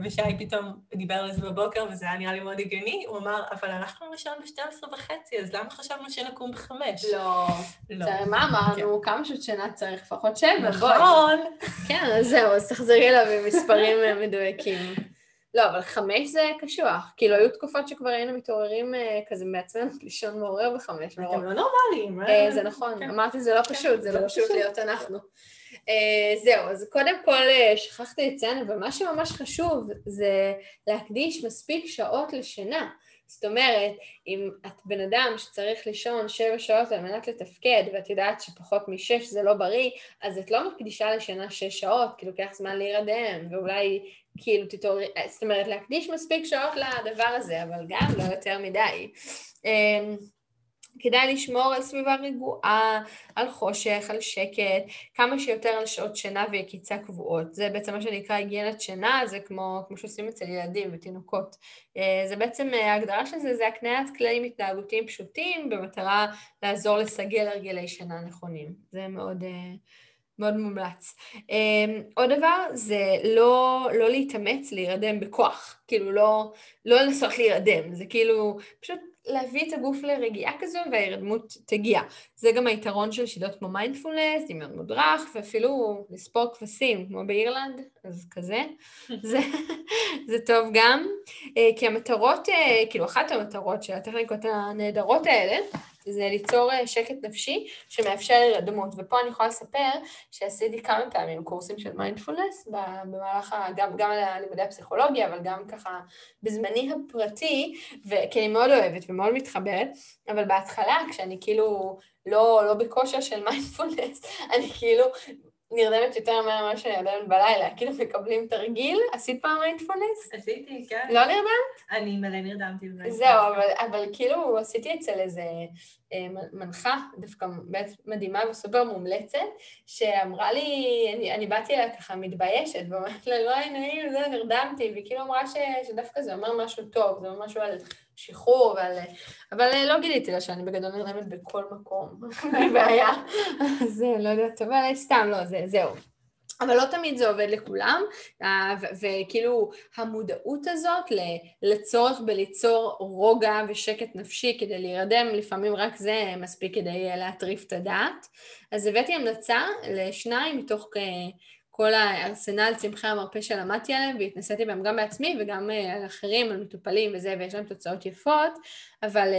ושי פתאום דיבר על זה בבוקר, וזה היה נראה לי מאוד הגיוני, הוא אמר, אבל אנחנו נשאר ב-12 וחצי, אז למה חשבנו שנקום בחמש? לא. לא. מה אמרנו? כמה שעות שינה צריך? לפחות שבע. נכון. כן, אז זהו, אז תחזרי אליו עם מספרים אה, מדויקים. לא, אבל חמש זה קשוח. כאילו, היו תקופות שכבר היינו מתעוררים אה, כזה מעצמנו לישון מעורר בחמש. אתם לא נורמליים. אה, זה נכון, כן. אמרתי זה לא פשוט, זה לא לא פשוט. להיות אנחנו. אה, זהו, אז קודם כל אה, שכחתי לציין, אבל מה שממש חשוב זה להקדיש מספיק שעות לשינה. זאת אומרת, אם את בן אדם שצריך לישון שבע שעות על מנת לתפקד, ואת יודעת שפחות משש זה לא בריא, אז את לא מקדישה לשינה שש שעות, כי לוקח זמן להירדם, ואולי כאילו תתעוררי, אה, זאת אומרת, להקדיש מספיק שעות לדבר הזה, אבל גם לא יותר מדי. כדאי לשמור על סביבה רגועה, על חושך, על שקט, כמה שיותר על שעות שינה ויקיצה קבועות. זה בעצם מה שנקרא היגיינת שינה, זה כמו, כמו שעושים אצל ילדים ותינוקות. אה, זה בעצם, אה, ההגדרה של זה זה הקניית כללים התנהגותיים פשוטים במטרה לעזור לסגל הרגלי שינה נכונים. זה מאוד... אה, מאוד מומלץ. Um, עוד דבר זה לא, לא להתאמץ להירדם בכוח, כאילו לא, לא לנסות להירדם, זה כאילו פשוט להביא את הגוף לרגיעה כזו וההירדמות תגיע. זה גם היתרון של שיטות כמו מיינדפולנס, דמיון מודרך, ואפילו לספור כבשים, כמו באירלנד, אז כזה. זה, זה טוב גם, אה, כי המטרות, אה, כאילו אחת המטרות של הטכניקות הנהדרות האלה, זה ליצור אה, שקט נפשי שמאפשר הירדמות. ופה אני יכולה לספר שעשיתי כמה פעמים קורסים של מיינדפולנס במהלך, ה- גם, גם על לימודי הפסיכולוגיה, אבל גם ככה בזמני הפרטי, ו- כי אני מאוד אוהבת ומאוד מתחברת, אבל בהתחלה, כשאני כאילו לא, לא בכושר של מיינדפולנס, אני כאילו נרדמת יותר מהר ממה שאני נרדמת בלילה, כאילו מקבלים תרגיל, עשית פעם מיינדפולנס? עשיתי, כן. לא נרדמת? אני מלא נרדמתי. זהו, אבל, אבל כאילו עשיתי אצל איזה מנחה, דווקא באמת מדהימה וסופר מומלצת, שאמרה לי, אני, אני באתי אליה ככה מתביישת, ואומרת לה, לא היה נעים, זה, נרדמתי, והיא כאילו אמרה ש, שדווקא זה אומר משהו טוב, זה אומר משהו על שחרור ועל... אבל אה, לא גיליתי לה שאני בגדול נרדמת בכל מקום, בלי בעיה. אז אה, לא יודעת, אבל סתם לא, זה, זהו. אבל לא תמיד זה עובד לכולם, אה, וכאילו המודעות הזאת לצורך בליצור רוגע ושקט נפשי כדי להירדם, לפעמים רק זה מספיק כדי אה, להטריף את הדעת. אז הבאתי המלצה לשניים מתוך אה, כל הארסנל צמחי המרפא שלמדתי עליהם והתנסיתי בהם גם בעצמי וגם על אחרים, על מטופלים וזה, ויש להם תוצאות יפות, אבל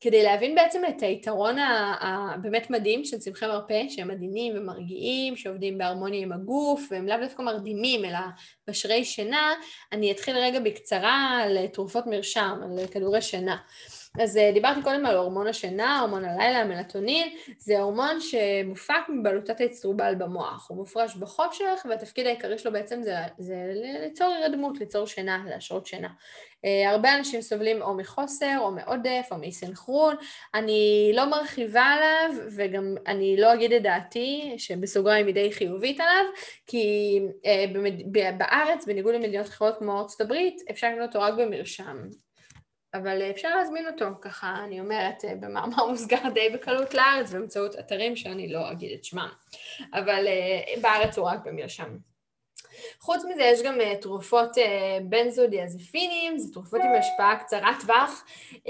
כדי להבין בעצם את היתרון הבאמת מדהים של צמחי מרפא, שהם מדהימים ומרגיעים, שעובדים בהרמוניה עם הגוף, והם לאו דווקא מרדימים, אלא משרי שינה, אני אתחיל רגע בקצרה על תרופות מרשם, על כדורי שינה. אז אה, דיברתי קודם על הורמון השינה, הורמון הלילה, המלטונין, זה הורמון שמופק מבלוטת האצטרובל במוח, הוא מופרש בחושך והתפקיד העיקרי שלו בעצם זה, זה ליצור הירדמות, ליצור שינה, להשרות שינה. אה, הרבה אנשים סובלים או מחוסר, או מעודף, או מאי-סנכרון. אני לא מרחיבה עליו, וגם אני לא אגיד את דעתי, שבסוגריים היא די חיובית עליו, כי אה, בארץ, בניגוד למדינות אחרות כמו ארצות הברית, אפשר לקנות אותו רק במרשם. אבל אפשר להזמין אותו, ככה אני אומרת, אה, במאמר מוסגר די בקלות לארץ, באמצעות אתרים שאני לא אגיד את שמם. אבל בארץ הוא רק במרשם. חוץ מזה יש גם uh, תרופות uh, בנזודיאזפינים, זה תרופות עם השפעה קצרת טווח uh,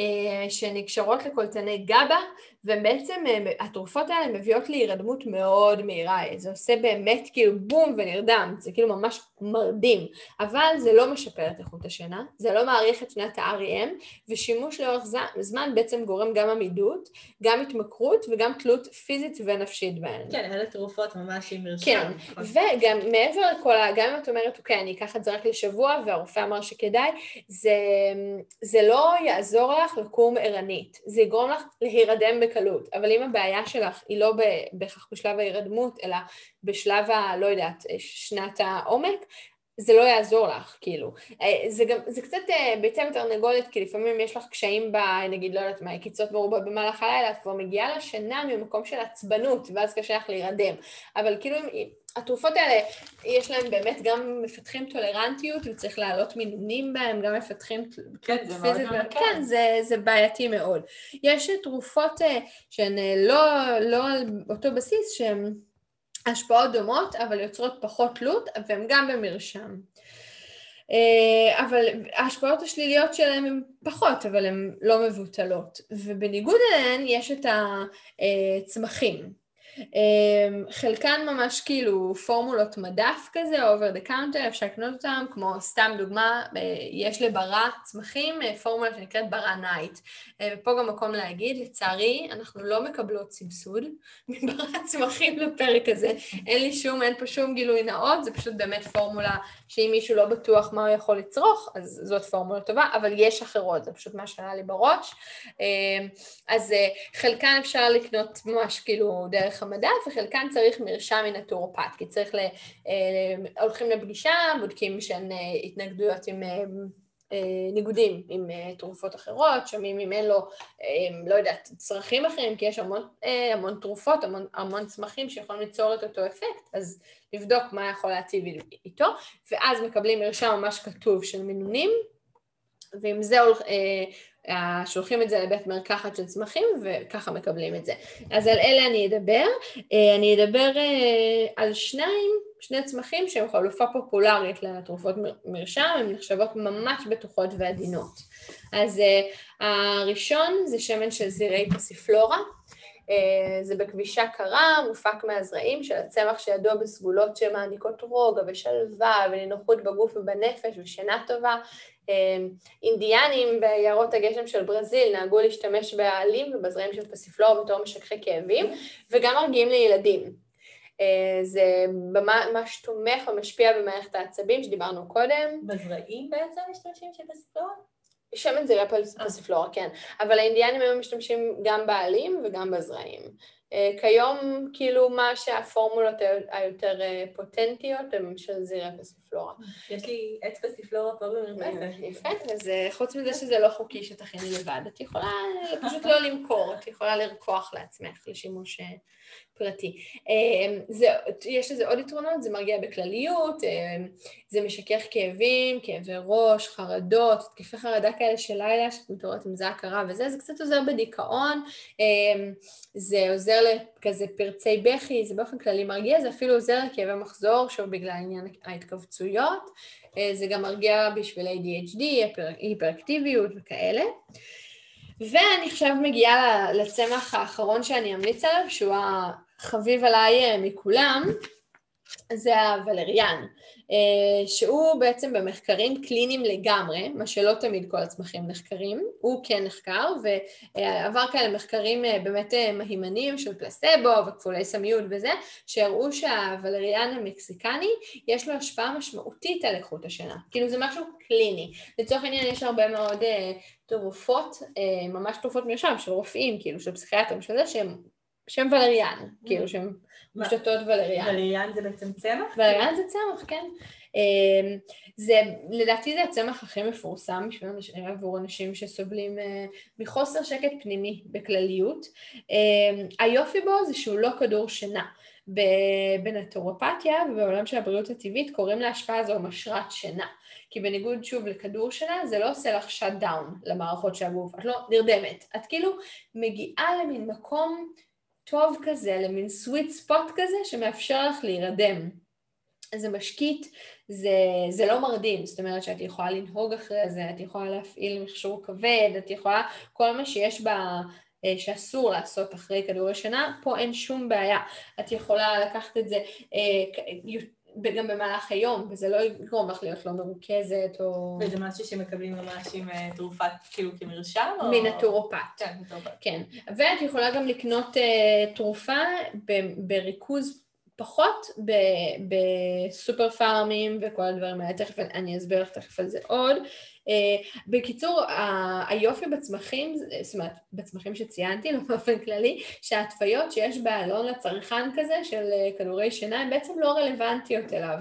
שנקשרות לקולטני גבה, ובעצם התרופות האלה מביאות להירדמות מאוד מהירה, זה עושה באמת כאילו בום ונרדם, זה כאילו ממש מרדים, אבל זה לא משפר את איכות השינה, זה לא מעריך את שנת ה-REM, ושימוש לאורך זמן בעצם גורם גם עמידות, גם התמכרות וגם תלות פיזית ונפשית בהן. כן, אלה תרופות ממש עם מרשם. כן, וגם מעבר לכל ה... גם אם את אומרת, אוקיי, אני אקח את זה רק לשבוע, והרופא אמר שכדאי, זה, זה לא יעזור לך לקום ערנית, זה יגרום לך להירדם בקלות, אבל אם הבעיה שלך היא לא בהכרח בשלב ההירדמות, אלא בשלב ה... לא יודעת, שנת העומק, זה לא יעזור לך, כאילו. זה גם, זה קצת ביצה ותרנגולת, כי לפעמים יש לך קשיים ב... נגיד, לא יודעת מה, קיצות מרובות במהלך הלילה, את כבר מגיעה לשינה ממקום של עצבנות, ואז קשה לך להירדם. אבל כאילו, התרופות האלה, יש להם באמת גם מפתחים טולרנטיות, וצריך להעלות מינונים בהם, גם מפתחים... כן, זה מאוד ממכר. כן, זה, זה בעייתי מאוד. יש תרופות שהן לא, לא על אותו בסיס, שהן... השפעות דומות, אבל יוצרות פחות תלות, והן גם במרשם. אה, אבל ההשפעות השליליות שלהם הן פחות, אבל הן לא מבוטלות. ובניגוד אליהן יש את הצמחים. אמ, חלקן ממש כאילו פורמולות מדף כזה, over the counter, אפשר לקנות אותן, כמו סתם דוגמה, אה, יש לברא צמחים אה, פורמולה שנקראת ברא נייט. אה, ופה גם מקום להגיד, לצערי, אנחנו לא מקבלות סבסוד מברא צמחים לפרק הזה. אין לי שום, אין פה שום גילוי נאות, זה פשוט באמת פורמולה שאם מישהו לא בטוח מה הוא יכול לצרוך, אז זאת פורמולה טובה, אבל יש אחרות, זה פשוט מה שעלה לי בראש. אמ, אז חלקן אפשר לקנות ממש כאילו דרך המדף, וחלקן צריך מרשם מנטורופט, כי צריך, ל, אה, הולכים לפגישה, בודקים שאין אה, התנגדויות עם אה, ניגודים עם תרופות אחרות, שומעים אם אין לו, לא יודעת, צרכים אחרים, כי יש המון, המון תרופות, המון, המון צמחים שיכולים ליצור את אותו אפקט, אז לבדוק מה יכול להציב איתו, ואז מקבלים מרשם ממש כתוב של מינונים, ועם זה שולחים את זה לבית מרקחת של צמחים וככה מקבלים את זה. אז על אלה אני אדבר. אה, אני אדבר אה, על שניים, שני צמחים שהם חלופה פופולרית לתרופות מרשם, הן נחשבות ממש בטוחות ועדינות. אז אה, הראשון זה שמן של זרעי פסיפלורה. זה בכבישה קרה, מופק מהזרעים של הצמח שידוע בסגולות שמעניקות רוגע ושלווה ונינוחות בגוף ובנפש ושינה טובה. אמ, אינדיאנים ביערות הגשם של ברזיל נהגו להשתמש בעלים ובזרעים של פסיפלור בתור משככי כאבים, וגם מרגיעים לילדים. אה, זה ממש תומך ומשפיע במערכת העצבים שדיברנו קודם. בזרעים בעצם משתמשים של פסיפלור? שמן זרעי פסיפלורה, כן. אבל האינדיאנים היו משתמשים גם בעלים וגם בזרעים. אה, כיום, כאילו, מה שהפורמולות היותר אה, פוטנטיות הן של זרעי פסיפלורה. יש לי עץ פסיפלורה פה במרפסת. יפה, אז אה, חוץ מזה שזה לא חוקי שתכיני לבד, את יכולה פשוט לא למכור, את יכולה לרקוח לעצמך לשימוש פרטי. אמ, זה, יש לזה עוד יתרונות, זה מרגיע בכלליות, אמ, זה משכך כאבים, כאבי ראש, חרדות, תקפי חרדה כאלה של לילה, שאת מתעוררת עם זעק רע וזה, זה קצת עוזר בדיכאון, אמ, זה עוזר לכזה פרצי בכי, זה באופן כללי מרגיע, זה אפילו עוזר לכאבי מחזור, שוב בגלל עניין ההתכווצויות, אה, זה גם מרגיע בשביל ADHD, היפראקטיביות וכאלה. ואני עכשיו מגיעה לצמח האחרון שאני אמליץ עליו, שהוא החביב עליי אה, מכולם, זה הוולריאן, אה, שהוא בעצם במחקרים קליניים לגמרי, מה שלא תמיד כל הצמחים נחקרים, הוא כן נחקר ועבר כאלה מחקרים אה, באמת מהימנים של פלסטבו וכפולי סמיות וזה, שהראו שהוולריאן המקסיקני יש לו השפעה משמעותית על איכות השינה, כאילו זה משהו קליני, לצורך העניין יש הרבה מאוד תרופות, ממש תרופות מרשם של רופאים, כאילו של פסיכיאטרים, של זה שהם שם ולריאן, mm-hmm. כאילו שהם מושתתות ולריאן. ולריאן זה בעצם צמח? ולריאן זה צמח, כן. אמ, זה, לדעתי זה הצמח הכי מפורסם בשביל עבור אנשים שסובלים אה, מחוסר שקט פנימי בכלליות. אמ, היופי בו זה שהוא לא כדור שינה. בנטורופתיה ובעולם של הבריאות הטבעית קוראים להשפעה הזו משרת שינה. כי בניגוד שוב לכדור שינה, זה לא עושה לך shut down למערכות של הגוף, את לא נרדמת. את כאילו מגיעה למין מקום טוב כזה, למין sweet spot כזה שמאפשר לך להירדם. זה משקיט, זה, זה לא מרדים, זאת אומרת שאת יכולה לנהוג אחרי זה, את יכולה להפעיל מכשור כבד, את יכולה, כל מה שיש בה, אה, שאסור לעשות אחרי כדורי שינה, פה אין שום בעיה. את יכולה לקחת את זה אה, גם במהלך היום, וזה לא יגרום לך להיות לא מרוכזת או... וזה משהו שמקבלים ממש עם אה, תרופת, כאילו כמרשם? או... מנטורופט. כן, מנטורופט. כן, ואת יכולה גם לקנות uh, תרופה בריכוז פחות בסופר פארמים וכל הדברים האלה, תכף אני אסביר לך תכף על זה עוד. Uh, בקיצור, היופי בצמחים, זאת אומרת, בצמחים שציינתי, לא באופן כללי, שההתוויות שיש בעלון לצרכן כזה של uh, כדורי שינה הן בעצם לא רלוונטיות אליו.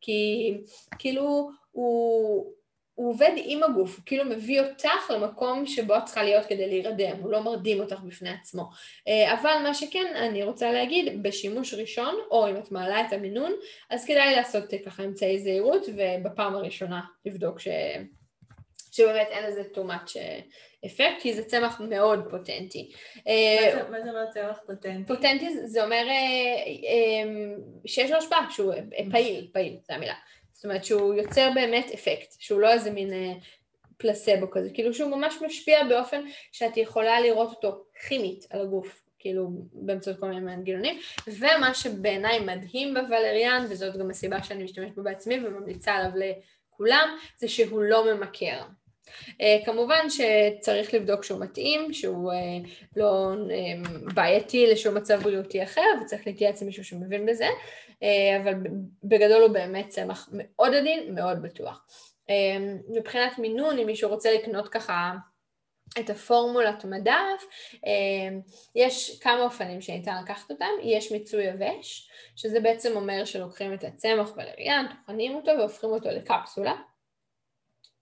כי כאילו הוא... הוא עובד עם הגוף, הוא כאילו מביא אותך למקום שבו את צריכה להיות כדי להירדם, הוא לא מרדים אותך בפני עצמו. אה, אבל מה שכן, אני רוצה להגיד, בשימוש ראשון, או אם את מעלה את המינון, אז כדאי לעשות ככה אמצעי זהירות, ובפעם הראשונה לבדוק ש... שבאמת אין לזה too much אפקט, כי זה צמח מאוד פוטנטי. מה זה אומר צמח פוטנטי? פוטנטי זה אומר שיש לו השפעה, שהוא פעיל, פעיל, זו המילה. זאת אומרת שהוא יוצר באמת אפקט, שהוא לא איזה מין פלסבו כזה, כאילו שהוא ממש משפיע באופן שאת יכולה לראות אותו כימית על הגוף, כאילו באמצעות כל מיני מנגנונים, ומה שבעיניי מדהים בוולריאן, וזאת גם הסיבה שאני משתמשת בו בעצמי וממליצה עליו לכולם, זה שהוא לא ממכר. Uh, כמובן שצריך לבדוק שהוא מתאים, שהוא uh, לא uh, בעייתי לשום מצב בריאותי אחר, וצריך להתייעץ עם מישהו שמבין בזה, אבל בגדול הוא באמת צמח מאוד עדין, מאוד בטוח. מבחינת מינון, אם מישהו רוצה לקנות ככה את הפורמולת מדף, יש כמה אופנים שניתן לקחת אותם, יש מיצוי יבש, שזה בעצם אומר שלוקחים את הצמח ולריאן, טוחנים אותו והופכים אותו לקפסולה.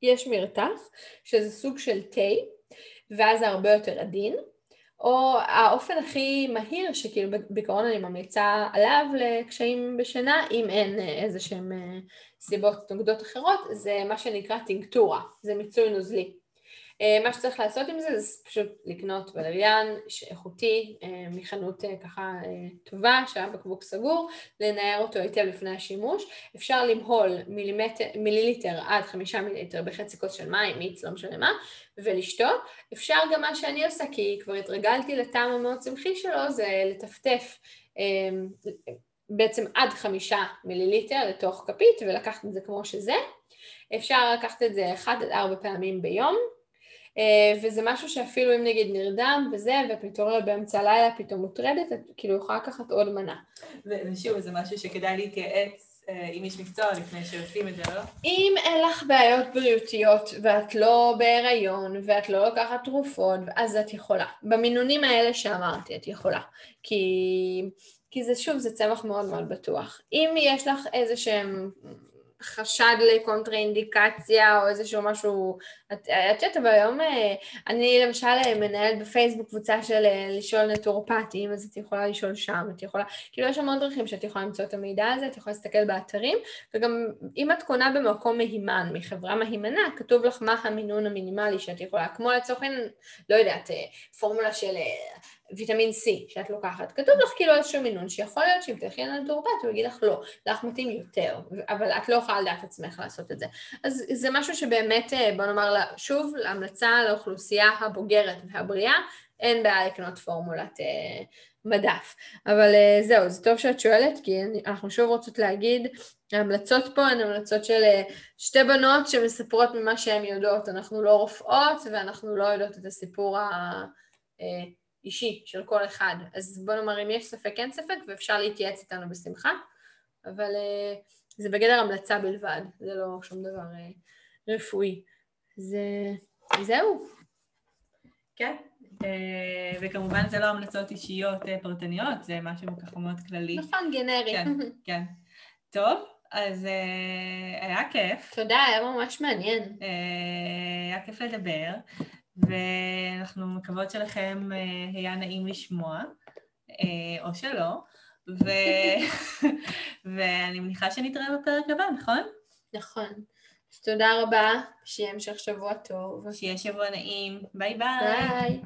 יש מרתח, שזה סוג של תה, ואז זה הרבה יותר עדין, או האופן הכי מהיר, שכאילו בעיקרון אני ממליצה עליו לקשיים בשינה, אם אין איזה שהם אה, סיבות נוגדות אחרות, זה מה שנקרא טינקטורה, זה מיצוי נוזלי. אה, מה שצריך לעשות עם זה זה פשוט לקנות ולריאן איכותי אה, מחנות אה, ככה טובה שהיה בקבוק סגור, לנער אותו היטב לפני השימוש. אפשר למהול מילימטר, מיליליטר עד חמישה מיליליטר בחצי כוס של מים, מיץ, לא משנה מה, ולשתות. אפשר גם מה שאני עושה, כי כבר התרגלתי לטעם המאוד צמחי שלו, זה לטפטף בעצם עד חמישה מיליליטר לתוך כפית ולקחת את זה כמו שזה. אפשר לקחת את זה אחד עד ארבע פעמים ביום, וזה משהו שאפילו אם נגיד נרדם וזה, מתעוררת באמצע הלילה פתאום מוטרדת, את כאילו יכולה לקחת עוד מנה. ושוב, זה משהו שכדאי להתייעץ אה, עם איש מקצוע לפני שעושים את זה, לא? אם אין לך בעיות בריאותיות ואת לא בהיריון ואת לא לוקחת תרופות, אז את יכולה. במינונים האלה שאמרתי, את יכולה. כי... כי זה שוב, זה צמח מאוד מאוד בטוח. אם יש לך איזה שהם חשד לקונטראינדיקציה או איזשהו משהו, את יודעת, אבל היום אה, אני למשל אה, מנהלת בפייסבוק קבוצה של אה, לשאול נטורופטים, אז את יכולה לשאול שם, את יכולה, כאילו יש המון דרכים שאת יכולה למצוא את המידע הזה, את יכולה להסתכל באתרים, וגם אם את קונה במקום מהימן, מחברה מהימנה, כתוב לך מה המינון המינימלי שאת יכולה, כמו לצורך העניין, לא יודעת, פורמולה של ויטמין C שאת לוקחת, כתוב לך כאילו איזשהו מינון שיכול להיות שאם תלכי לנטורופט הוא יגיד לך לא, לך מתאים יותר, אבל את לא יכולה לדעת עצמך לעשות את זה. אז זה משהו שבאמת, אה, בוא נאמר שוב, להמלצה לאוכלוסייה הבוגרת והבריאה, אין בעיה לקנות פורמולת אה, מדף. אבל אה, זהו, זה טוב שאת שואלת, כי אנחנו שוב רוצות להגיד, ההמלצות פה הן המלצות של אה, שתי בנות שמספרות ממה שהן יודעות. אנחנו לא רופאות ואנחנו לא יודעות את הסיפור ה... אה, אישי של כל אחד. אז בוא נאמר, אם יש ספק, אין ספק, ואפשר להתייעץ איתנו בשמחה, אבל uh, זה בגדר המלצה בלבד, זה לא שום דבר uh, רפואי. זה... זהו. כן, uh, וכמובן זה לא המלצות אישיות uh, פרטניות, זה משהו ככה מאוד כללי. נכון, גנרי. כן, כן. טוב, אז uh, היה כיף. תודה, היה ממש מעניין. Uh, היה כיף לדבר. ואנחנו מקוות שלכם אה, היה נעים לשמוע, אה, או שלא, ו... ואני מניחה שנתראה בפרק הבא, נכון? נכון. תודה רבה, שיהיה המשך שבוע טוב. שיהיה שבוע נעים. ביי ביי. ביי.